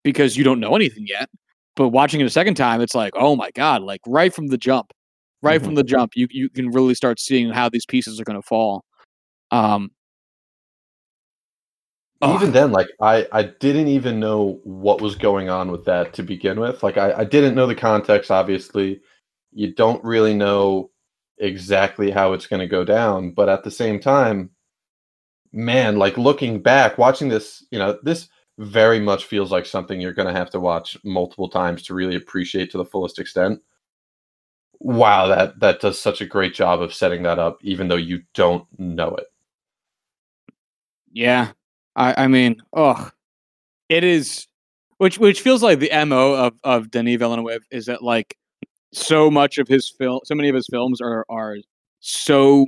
because you don't know anything yet. But watching it a second time, it's like, oh my god! Like right from the jump, right mm-hmm. from the jump, you you can really start seeing how these pieces are going to fall. Um, even then, like I I didn't even know what was going on with that to begin with. Like I I didn't know the context. Obviously, you don't really know exactly how it's going to go down, but at the same time, man, like looking back, watching this, you know, this very much feels like something you're going to have to watch multiple times to really appreciate to the fullest extent. Wow, that that does such a great job of setting that up, even though you don't know it. Yeah, I, I mean, oh, it is, which which feels like the mo of of Denis Villeneuve is that like so much of his film, so many of his films are are so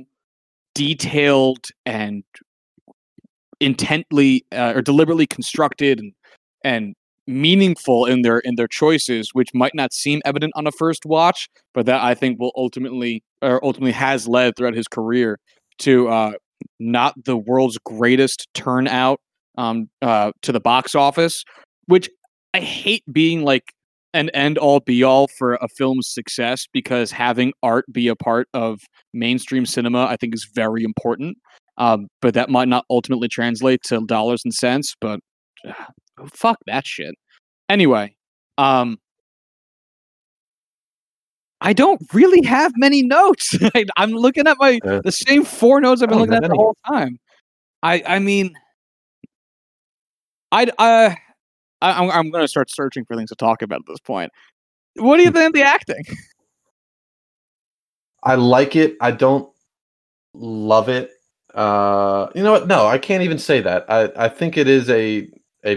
detailed and intently uh, or deliberately constructed and and meaningful in their in their choices, which might not seem evident on a first watch, but that I think will ultimately or ultimately has led throughout his career to uh, not the world's greatest turnout um, uh, to the box office, which I hate being like an end all be all for a film's success because having art be a part of mainstream cinema I think is very important. Um, but that might not ultimately translate to dollars and cents. But uh, fuck that shit. Anyway, um, I don't really have many notes. I'm looking at my uh, the same four notes I've been looking at the whole time. I I mean, I uh, I I'm, I'm going to start searching for things to talk about at this point. What do you think of the acting? I like it. I don't love it. Uh, you know what? No, I can't even say that. I, I think it is a a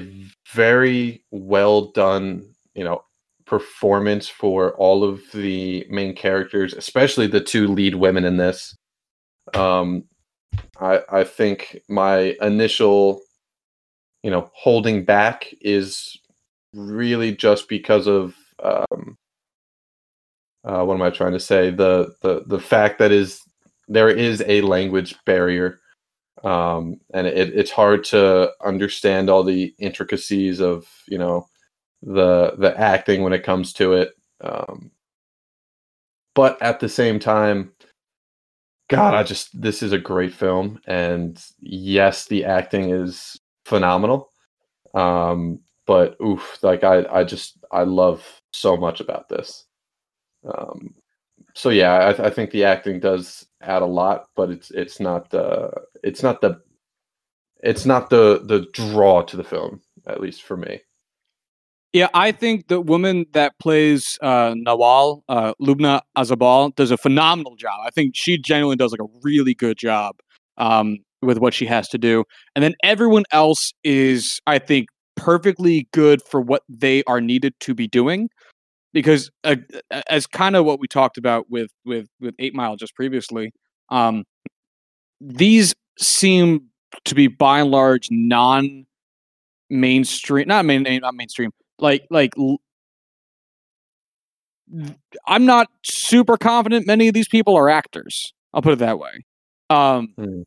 very well done, you know, performance for all of the main characters, especially the two lead women in this. Um, I I think my initial, you know, holding back is really just because of um, uh, what am I trying to say? The the the fact that is there is a language barrier, um, and it, it's hard to understand all the intricacies of you know the the acting when it comes to it. Um, but at the same time, God, I just this is a great film, and yes, the acting is phenomenal. Um, but oof, like I, I just I love so much about this. Um, so yeah, I, I think the acting does add a lot, but it's it's not the it's not the it's not the the draw to the film, at least for me. Yeah, I think the woman that plays uh, Nawal, uh, Lubna Azabal, does a phenomenal job. I think she genuinely does like a really good job um, with what she has to do. And then everyone else is, I think, perfectly good for what they are needed to be doing. Because uh, as kind of what we talked about with with with Eight Mile just previously, um, these seem to be by and large non mainstream, not main, not mainstream, like like I'm not super confident many of these people are actors. I'll put it that way. Um, mm.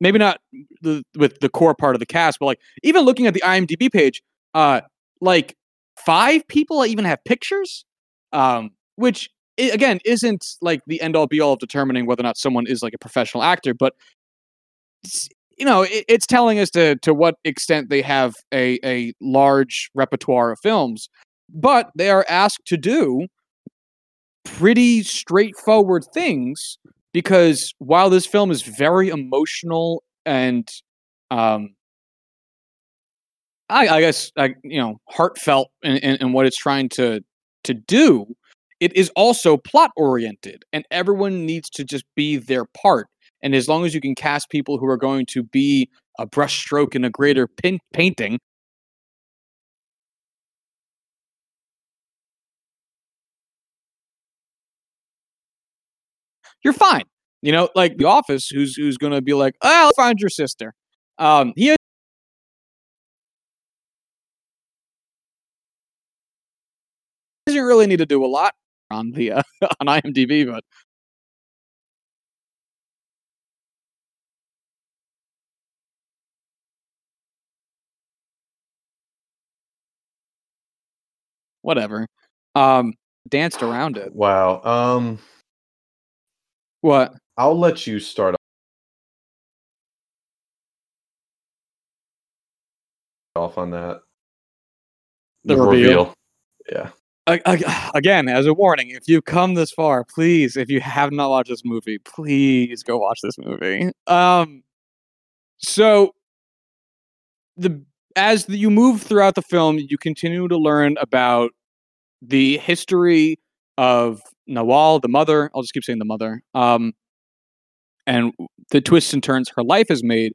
Maybe not the, with the core part of the cast, but like even looking at the IMDb page, uh, like five people even have pictures, um, which again isn't like the end all be all of determining whether or not someone is like a professional actor, but you know, it, it's telling us to to what extent they have a a large repertoire of films, but they are asked to do pretty straightforward things because while this film is very emotional and um I, I guess I, you know heartfelt in, in, in what it's trying to to do it is also plot oriented and everyone needs to just be their part. And as long as you can cast people who are going to be a brushstroke in a greater pin- painting, you're fine. You know, like The Office, who's who's going to be like, "Oh, I'll find your sister." Um, he doesn't really need to do a lot on the uh, on IMDb, but whatever. Um, danced around it. Wow. Um, what? I'll let you start off on that. The, the reveal. reveal. Yeah. again, as a warning, if you come this far, please, if you have not watched this movie, please go watch this movie. Um, so the as you move throughout the film, you continue to learn about the history of Nawal, the mother. I'll just keep saying the mother. Um, and the twists and turns her life has made,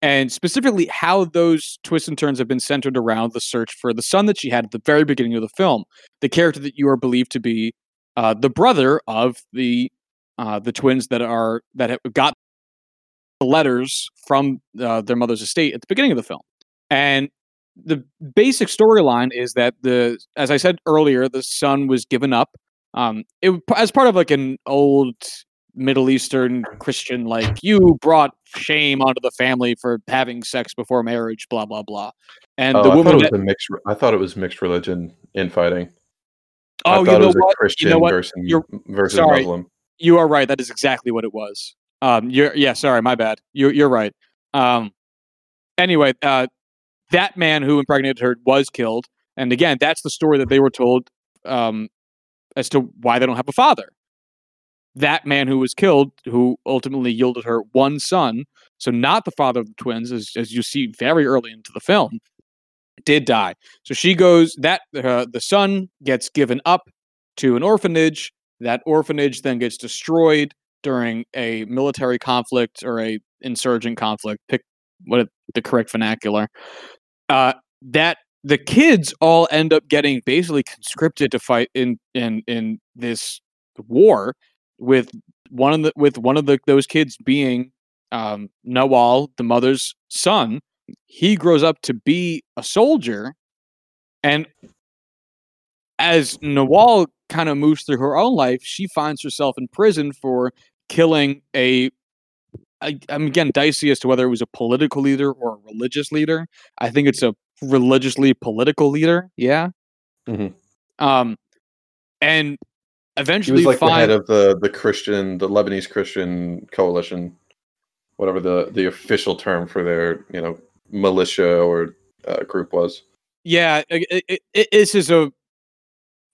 and specifically how those twists and turns have been centered around the search for the son that she had at the very beginning of the film, the character that you are believed to be uh, the brother of the uh, the twins that are that have got the letters from uh, their mother's estate at the beginning of the film. And the basic storyline is that the, as I said earlier, the son was given up. Um, it as part of like an old Middle Eastern Christian, like you brought shame onto the family for having sex before marriage, blah blah blah. And oh, the woman, I thought, it was a mixed, I thought it was mixed religion infighting. Oh, you know what? Christian you know what? versus, You're, versus sorry. Muslim. You are right. That is exactly what it was. Um, you're yeah. Sorry, my bad. You're you're right. Um, anyway, uh, that man who impregnated her was killed. And again, that's the story that they were told um, as to why they don't have a father. That man who was killed, who ultimately yielded her one son, so not the father of the twins, as, as you see very early into the film, did die. So she goes, that uh, the son gets given up to an orphanage. That orphanage then gets destroyed during a military conflict or a insurgent conflict. Pick what the correct vernacular uh, that the kids all end up getting basically conscripted to fight in in in this war with one of the with one of the those kids being um, Nawal, the mother's son. He grows up to be a soldier, and as Nawal kind of moves through her own life, she finds herself in prison for killing a. I, I'm again dicey as to whether it was a political leader or a religious leader. I think it's a religiously political leader. Yeah. Mhm. Um, and eventually, He was like the head of the the Christian, the Lebanese Christian coalition, whatever the the official term for their you know militia or uh, group was. yeah it, it, it, this is a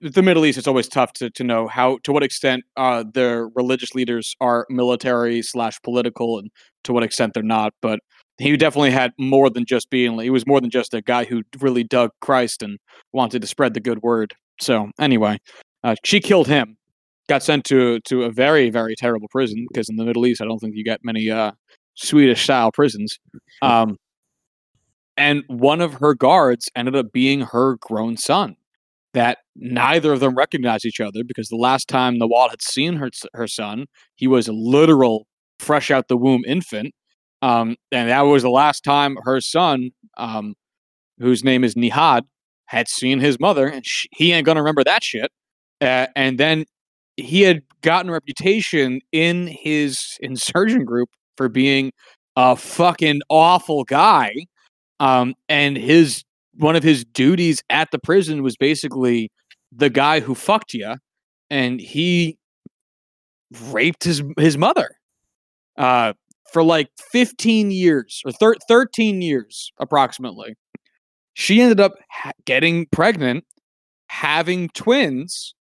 the middle east it's always tough to, to know how to what extent uh their religious leaders are military slash political and to what extent they're not but he definitely had more than just being he was more than just a guy who really dug christ and wanted to spread the good word. So anyway uh, she killed him got sent to to a very very terrible prison because in the middle east i don't think you get many uh swedish style prisons. Um and one of her guards ended up being her grown son that neither of them recognized each other because the last time Nawal had seen her her son, he was a literal fresh out the womb infant, um, and that was the last time her son, um, whose name is Nihad, had seen his mother, and sh he ain't gonna remember that shit. Uh, and then he had gotten a reputation in his insurgent group for being a fucking awful guy. Um, and his one of his duties at the prison was basically the guy who fucked you, and he raped his his mother uh, for like 15 years or thir- 13 years approximately. She ended up ha- getting pregnant, having twins,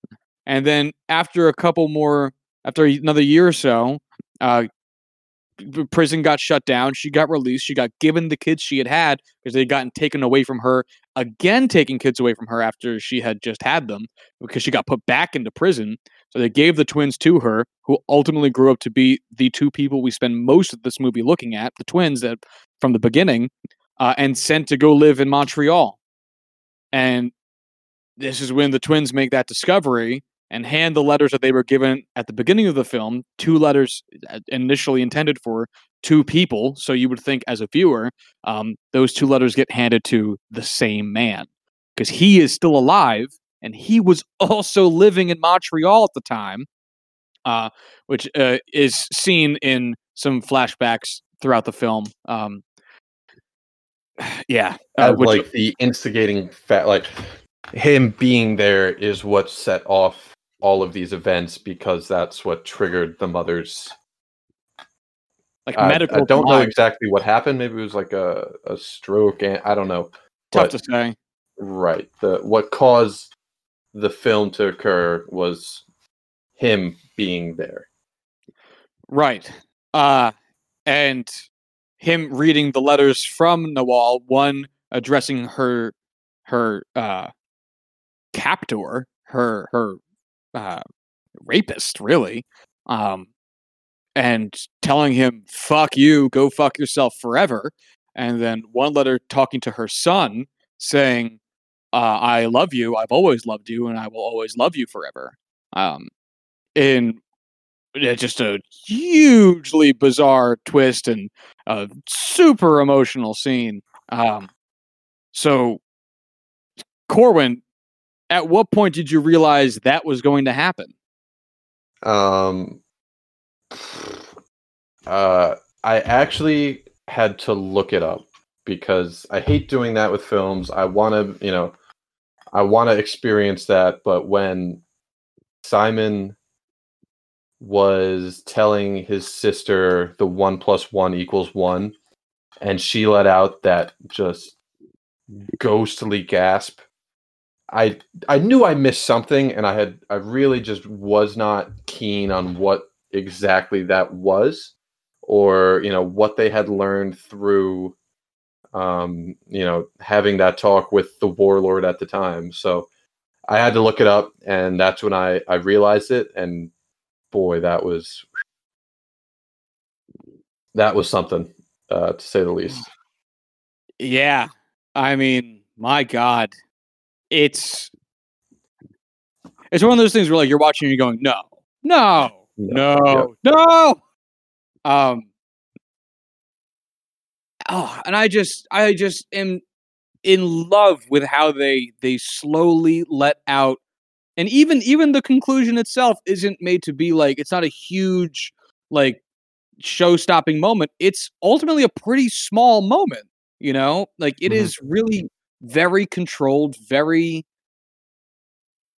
and then after a couple more, after another year or so, uh, prison got shut down. She got released. She got given the kids she had had because they had gotten taken away from her. Again, taking kids away from her after she had just had them because she got put back into prison. They gave the twins to her, who ultimately grew up to be the two people we spend most of this movie looking at, the twins that from the beginning, uh, and sent to go live in Montreal. And this is when the twins make that discovery and hand the letters that they were given at the beginning of the film, two letters uh, initially intended for two people. So you would think, as a viewer, um, those two letters get handed to the same man because he is still alive and he was also living in Montreal at the time, uh, which uh, is seen in some flashbacks throughout the film. Um, yeah, uh, which, like the instigating fact, like him being there is what set off all of these events because that's what triggered the mother's. like I, medical. I don't know exactly what happened. Maybe it was like a, a stroke, and I don't know. Tough but- to say. Right. The what caused the film to occur was him being there. Right. Uh and him reading the letters from Nawal, one addressing her her uh captor, her her uh rapist, really. Um and telling him, fuck you, go fuck yourself forever. And then one letter talking to her son saying, uh, I love you, I've always loved you, and I will always love you forever. Um in just a hugely bizarre twist and a super emotional scene. Um, so, Corwin, at what point did you realize that was going to happen? Um uh I actually had to look it up because I hate doing that with films. I want to, you know, I want to experience that, but when Simon was telling his sister the one plus one equals one, and she let out that just ghostly gasp. I I knew I missed something, and I had I really just was not keen on what exactly that was, or you know what they had learned through, um, you know, having that talk with the warlord at the time. So I had to look it up, and that's when I I realized it, and boy, that was that was something uh, to say the least. Yeah, I mean, my God, it's it's one of those things where like you're watching, and you're going, no, no, no, no. Um. Oh, and I just, I just am in love with how they they slowly let out, and even even the conclusion itself isn't made to be like it's not a huge like show stopping moment, it's ultimately a pretty small moment, you know? Like it Mhm. is really very controlled, very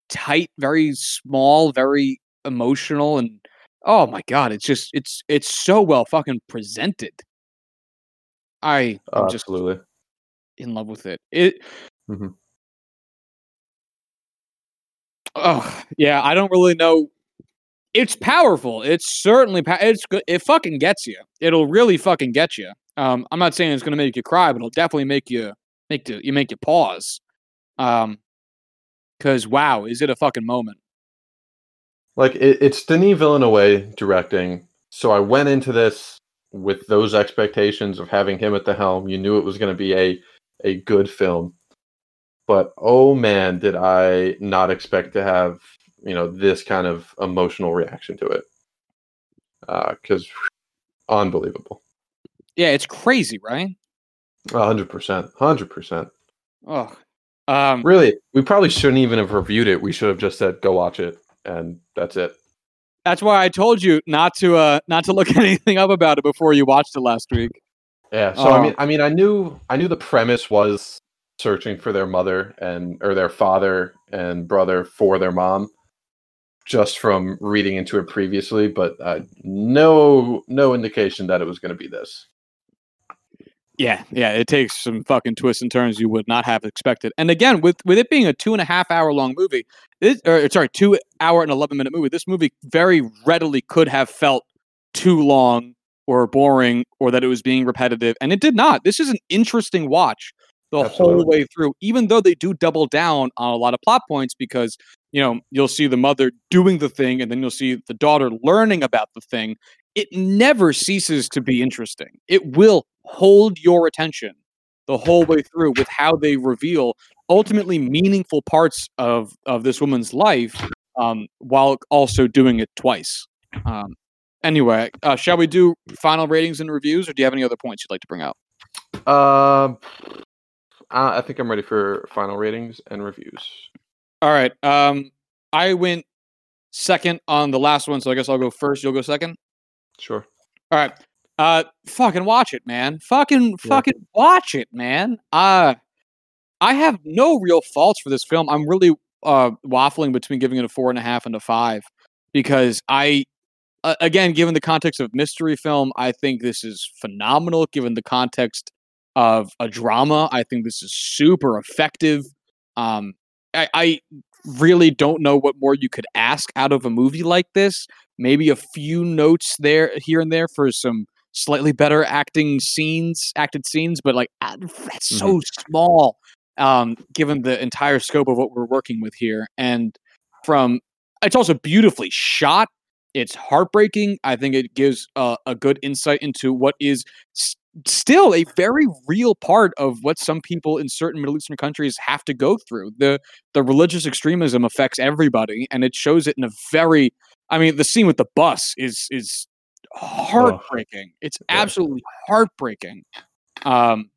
tight, very small, very emotional and oh my god, it's just it's it's so well fucking presented. I am just Absolutely. in love with it. It Mhm. Oh, yeah, I don't really know. It's powerful. It's certainly pa- it's good. It fucking gets you. It'll really fucking get you. Um, I'm not saying it's gonna make you cry, but it'll definitely make you make you, you make you pause. Um, because wow, is it a fucking moment? Like it, it's Denis Villeneuve directing, so I went into this with those expectations of having him at the helm. You knew it was going to be a a good film, but oh man, did I not expect to have you know this kind of emotional reaction to it? Because unbelievable, Yeah, it's crazy, right? hundred percent, hundred percent. Oh, um, Really, we probably shouldn't even have reviewed it. We should have just said, "Go watch it," and that's it. That's why I told you not to uh not to look anything up about it before you watched it last week. Yeah. So I Oh. mean, I mean, I knew, I knew the premise was searching for their mother and or their father and brother for their mom, just from reading into it previously. But uh, no, no indication that it was going to be this. Yeah, yeah, it takes some fucking twists and turns you would not have expected. And again, with with it being a two and a half hour long movie, it, or sorry, two hour and eleven minute movie, this movie very readily could have felt too long or boring or that it was being repetitive, and it did not. This is an interesting watch the whole way through, even though they do double down on a lot of plot points because you know you'll see the mother doing the thing, and then you'll see the daughter learning about the thing. It never ceases to be interesting. It will hold your attention the whole way through with how they reveal ultimately meaningful parts of of this woman's life um, while also doing it twice. Um, anyway, uh, shall we do final ratings and reviews, or do you have any other points you'd like to bring out? Um, I I think I'm ready for final ratings and reviews. All right. Um, I went second on the last one, so I guess I'll go first. You'll go second. Sure. All right. Uh, fucking watch it, man. Fucking, Yeah. fucking watch it, man. Uh, I have no real faults for this film. I'm really uh waffling between giving it a four and a half and a five because I, uh, again, given the context of mystery film, I think this is phenomenal. Given the context of a drama, I think this is super effective. Um, I, I really don't know what more you could ask out of a movie like this. Maybe a few notes there, here and there, for some slightly better acting scenes, acted scenes, but like that's so small, um, given the entire scope of what we're working with here. And from it's also beautifully shot. It's heartbreaking. I think it gives uh, a good insight into what is s- still a very real part of what some people in certain Middle Eastern countries have to go through. The the religious extremism affects everybody, and it shows it in a very. I mean, the scene with the bus is is heartbreaking. It's Yeah. absolutely heartbreaking. Um,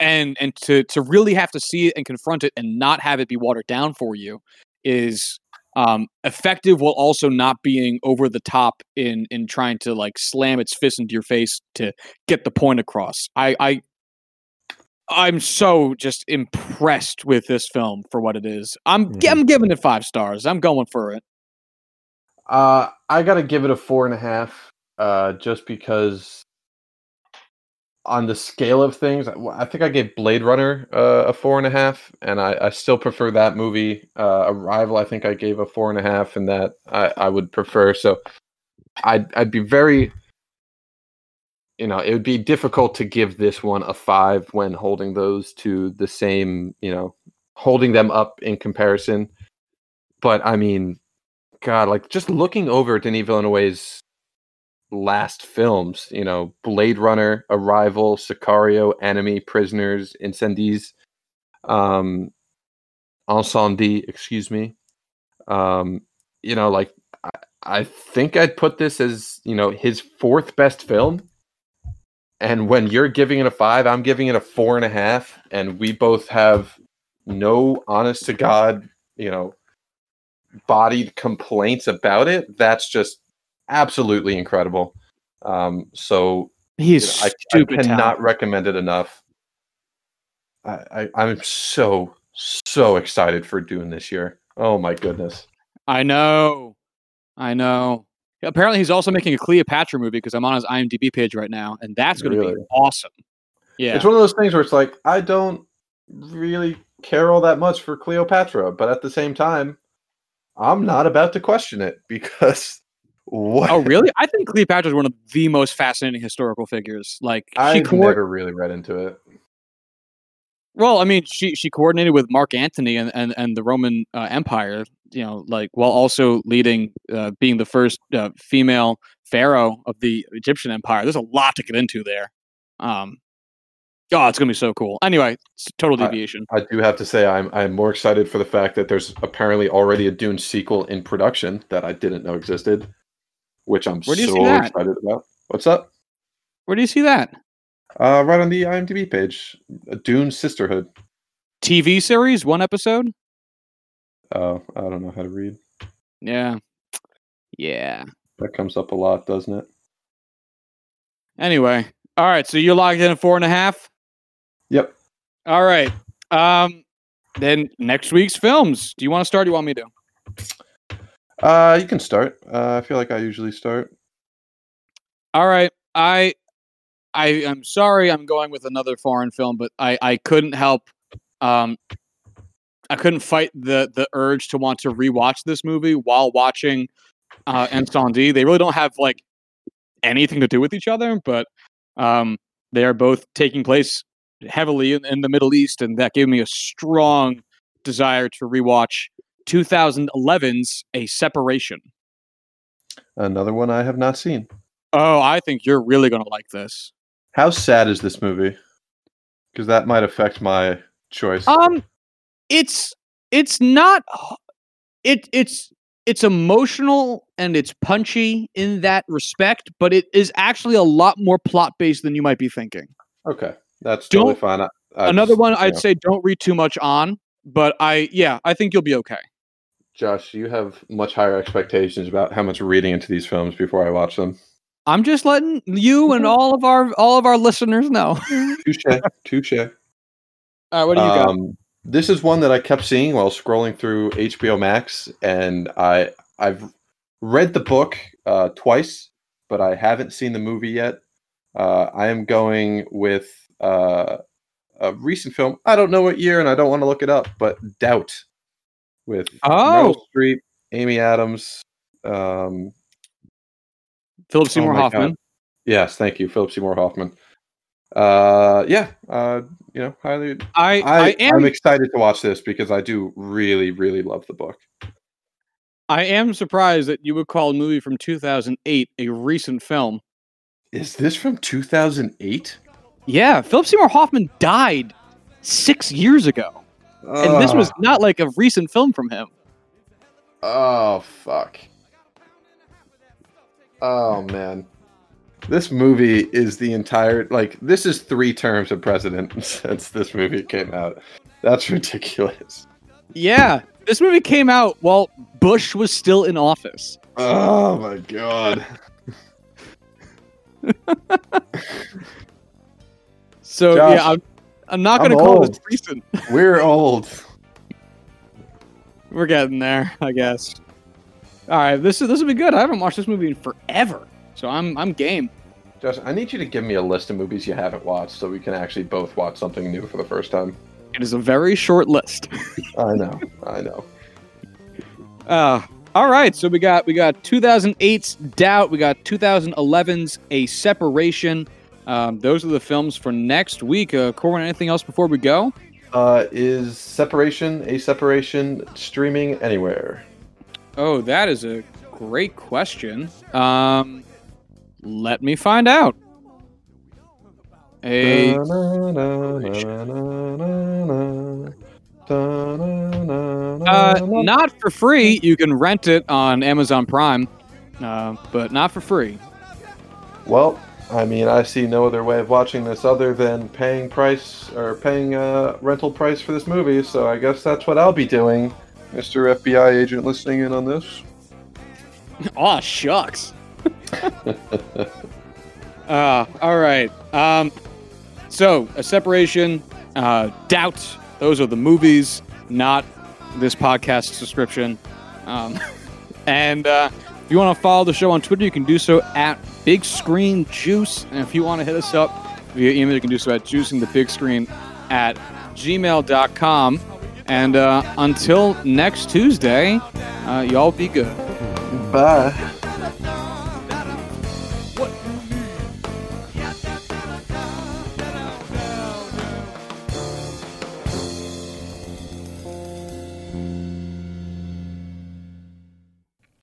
and and to to really have to see it and confront it and not have it be watered down for you is um effective while also not being over the top in in trying to like slam its fist into your face to get the point across. I I I'm so just impressed with this film for what it is. I'm Mhm. I'm giving it five stars. I'm going for it. Uh, I gotta give it a four and a half, uh, just because on the scale of things, I think I gave Blade Runner uh, a four and a half, and I, I still prefer that movie. Uh, Arrival, I think I gave a four and a half, and that I, I would prefer. So, I'd I'd be very, you know, it would be difficult to give this one a five when holding those to the same, you know, holding them up in comparison. But I mean, God, like just looking over Denis Villeneuve's last films, you know, Blade Runner, Arrival, Sicario, Enemy, Prisoners, Incendies, um, Incendie, excuse me. Um, you know, like I, I think I'd put this as, you know, his fourth best film. And when you're giving it a five, I'm giving it a four and a half. And we both have no honest to God, you know, bodied complaints about it. That's just absolutely incredible. Um, so He's I, I cannot talented. recommend it enough. I, I I'm so so excited for Dune this year. Oh my goodness! I know. I know. Apparently, he's also making a Cleopatra movie because I'm on his IMDb page right now, and that's going to be awesome. Yeah. It's one of those things where it's like I don't really care all that much for Cleopatra, but at the same time, I'm not about to question it because what oh, really? I think Cleopatra is one of the most fascinating historical figures. Like, coor- never really read into it. well, I mean, she she coordinated with Mark Antony and and, and the Roman uh, Empire. You know, like while also leading, uh, being the first uh, female pharaoh of the Egyptian Empire. There's a lot to get into there. Um, oh, it's gonna be so cool. Anyway, it's total deviation. I do have to say I'm I'm more excited for the fact that there's apparently already a Dune sequel in production that I didn't know existed, which I'm Where do you see so excited about. What's up? Where do you see that? Uh, right on the IMDb page, Dune Sisterhood. TV series, one episode. Oh, I don't know how to read. Yeah, yeah. That comes up a lot, doesn't it? Anyway, all right. So you're locked in at four and a half. Yep. All right. Um, then next week's films. Do you want to start? Or do you want me to? Uh, you can start. Uh, I feel like I usually start. All right. I, I am sorry. I'm going with another foreign film, but I I couldn't help. Um, I couldn't fight the the urge to want to rewatch this movie while watching uh, Incendies. They really don't have like anything to do with each other, but um, they are both taking place heavily in, in the Middle East, and that gave me a strong desire to rewatch 2011's A Separation. Another one I have not seen. Oh, I think you're really gonna like this. How sad is this movie? Because that might affect my choice. Um, it's it's not it it's it's emotional and it's punchy in that respect, but it is actually a lot more plot based than you might be thinking. okay, that's totally don't- fine. I, I Another just- one I'd know, say don't read too much on, but I yeah, I think you'll be okay. Josh, you have much higher expectations about how much reading into these films before I watch them. I'm just letting you and all of our all of our listeners know. Touche, touche. All right, what do you got? Um, this is one that I kept seeing while scrolling through HBO Max, and I I've read the book uh, twice, but I haven't seen the movie yet. Uh, I am going with uh, a recent film. I don't know what year, and I don't want to look it up, but Doubt with Oh. Meryl Streep, Amy Adams. Um, Philip oh Seymour my Hoffman. God. Yes, thank you, Philip Seymour Hoffman. Uh, yeah, uh, you know, highly I, I I, am I'm excited to watch this because I do really, really love the book. I am surprised that you would call a movie from 2008 a recent film. Is this from 2008? Yeah, Philip Seymour Hoffman died six years ago, and this was not like a recent film from him. Oh fuck. Oh man. This movie is the entire like this is three terms of president since this movie came out. That's ridiculous. Yeah, this movie came out while Bush was still in office. Oh my god. So Josh, yeah, I'm, I'm not going to call this recent. We're old. We're getting there, I guess. All right, this is this will be good. I haven't watched this movie in forever, so I'm I'm game. Josh, I need you to give me a list of movies you haven't watched so we can actually both watch something new for the first time. It is a very short list. I know. I know. Uh, all right, so we got we got 2008's Doubt, we got 2011's A Separation. Um, those are the films for next week. Uh, Corwin, anything else before we go? Uh, is separation a separation streaming anywhere? Oh, that is a great question. Um, let me find out. A uh, not for free. You can rent it on Amazon Prime, uh, but not for free. Well, I mean, I see no other way of watching this other than paying price or paying uh, rental price for this movie. So I guess that's what I'll be doing, Mr. FBI agent, listening in on this. Oh shucks. uh, all right. Um, so a separation, uh, doubt. Those are the movies, not this podcast subscription. Um, and uh, if you want to follow the show on Twitter, you can do so at Big Screen Juice. And if you want to hit us up via email, you can do so at juicingthebigscreen at gmail.com. And uh, until next Tuesday, uh, y'all be good. Bye.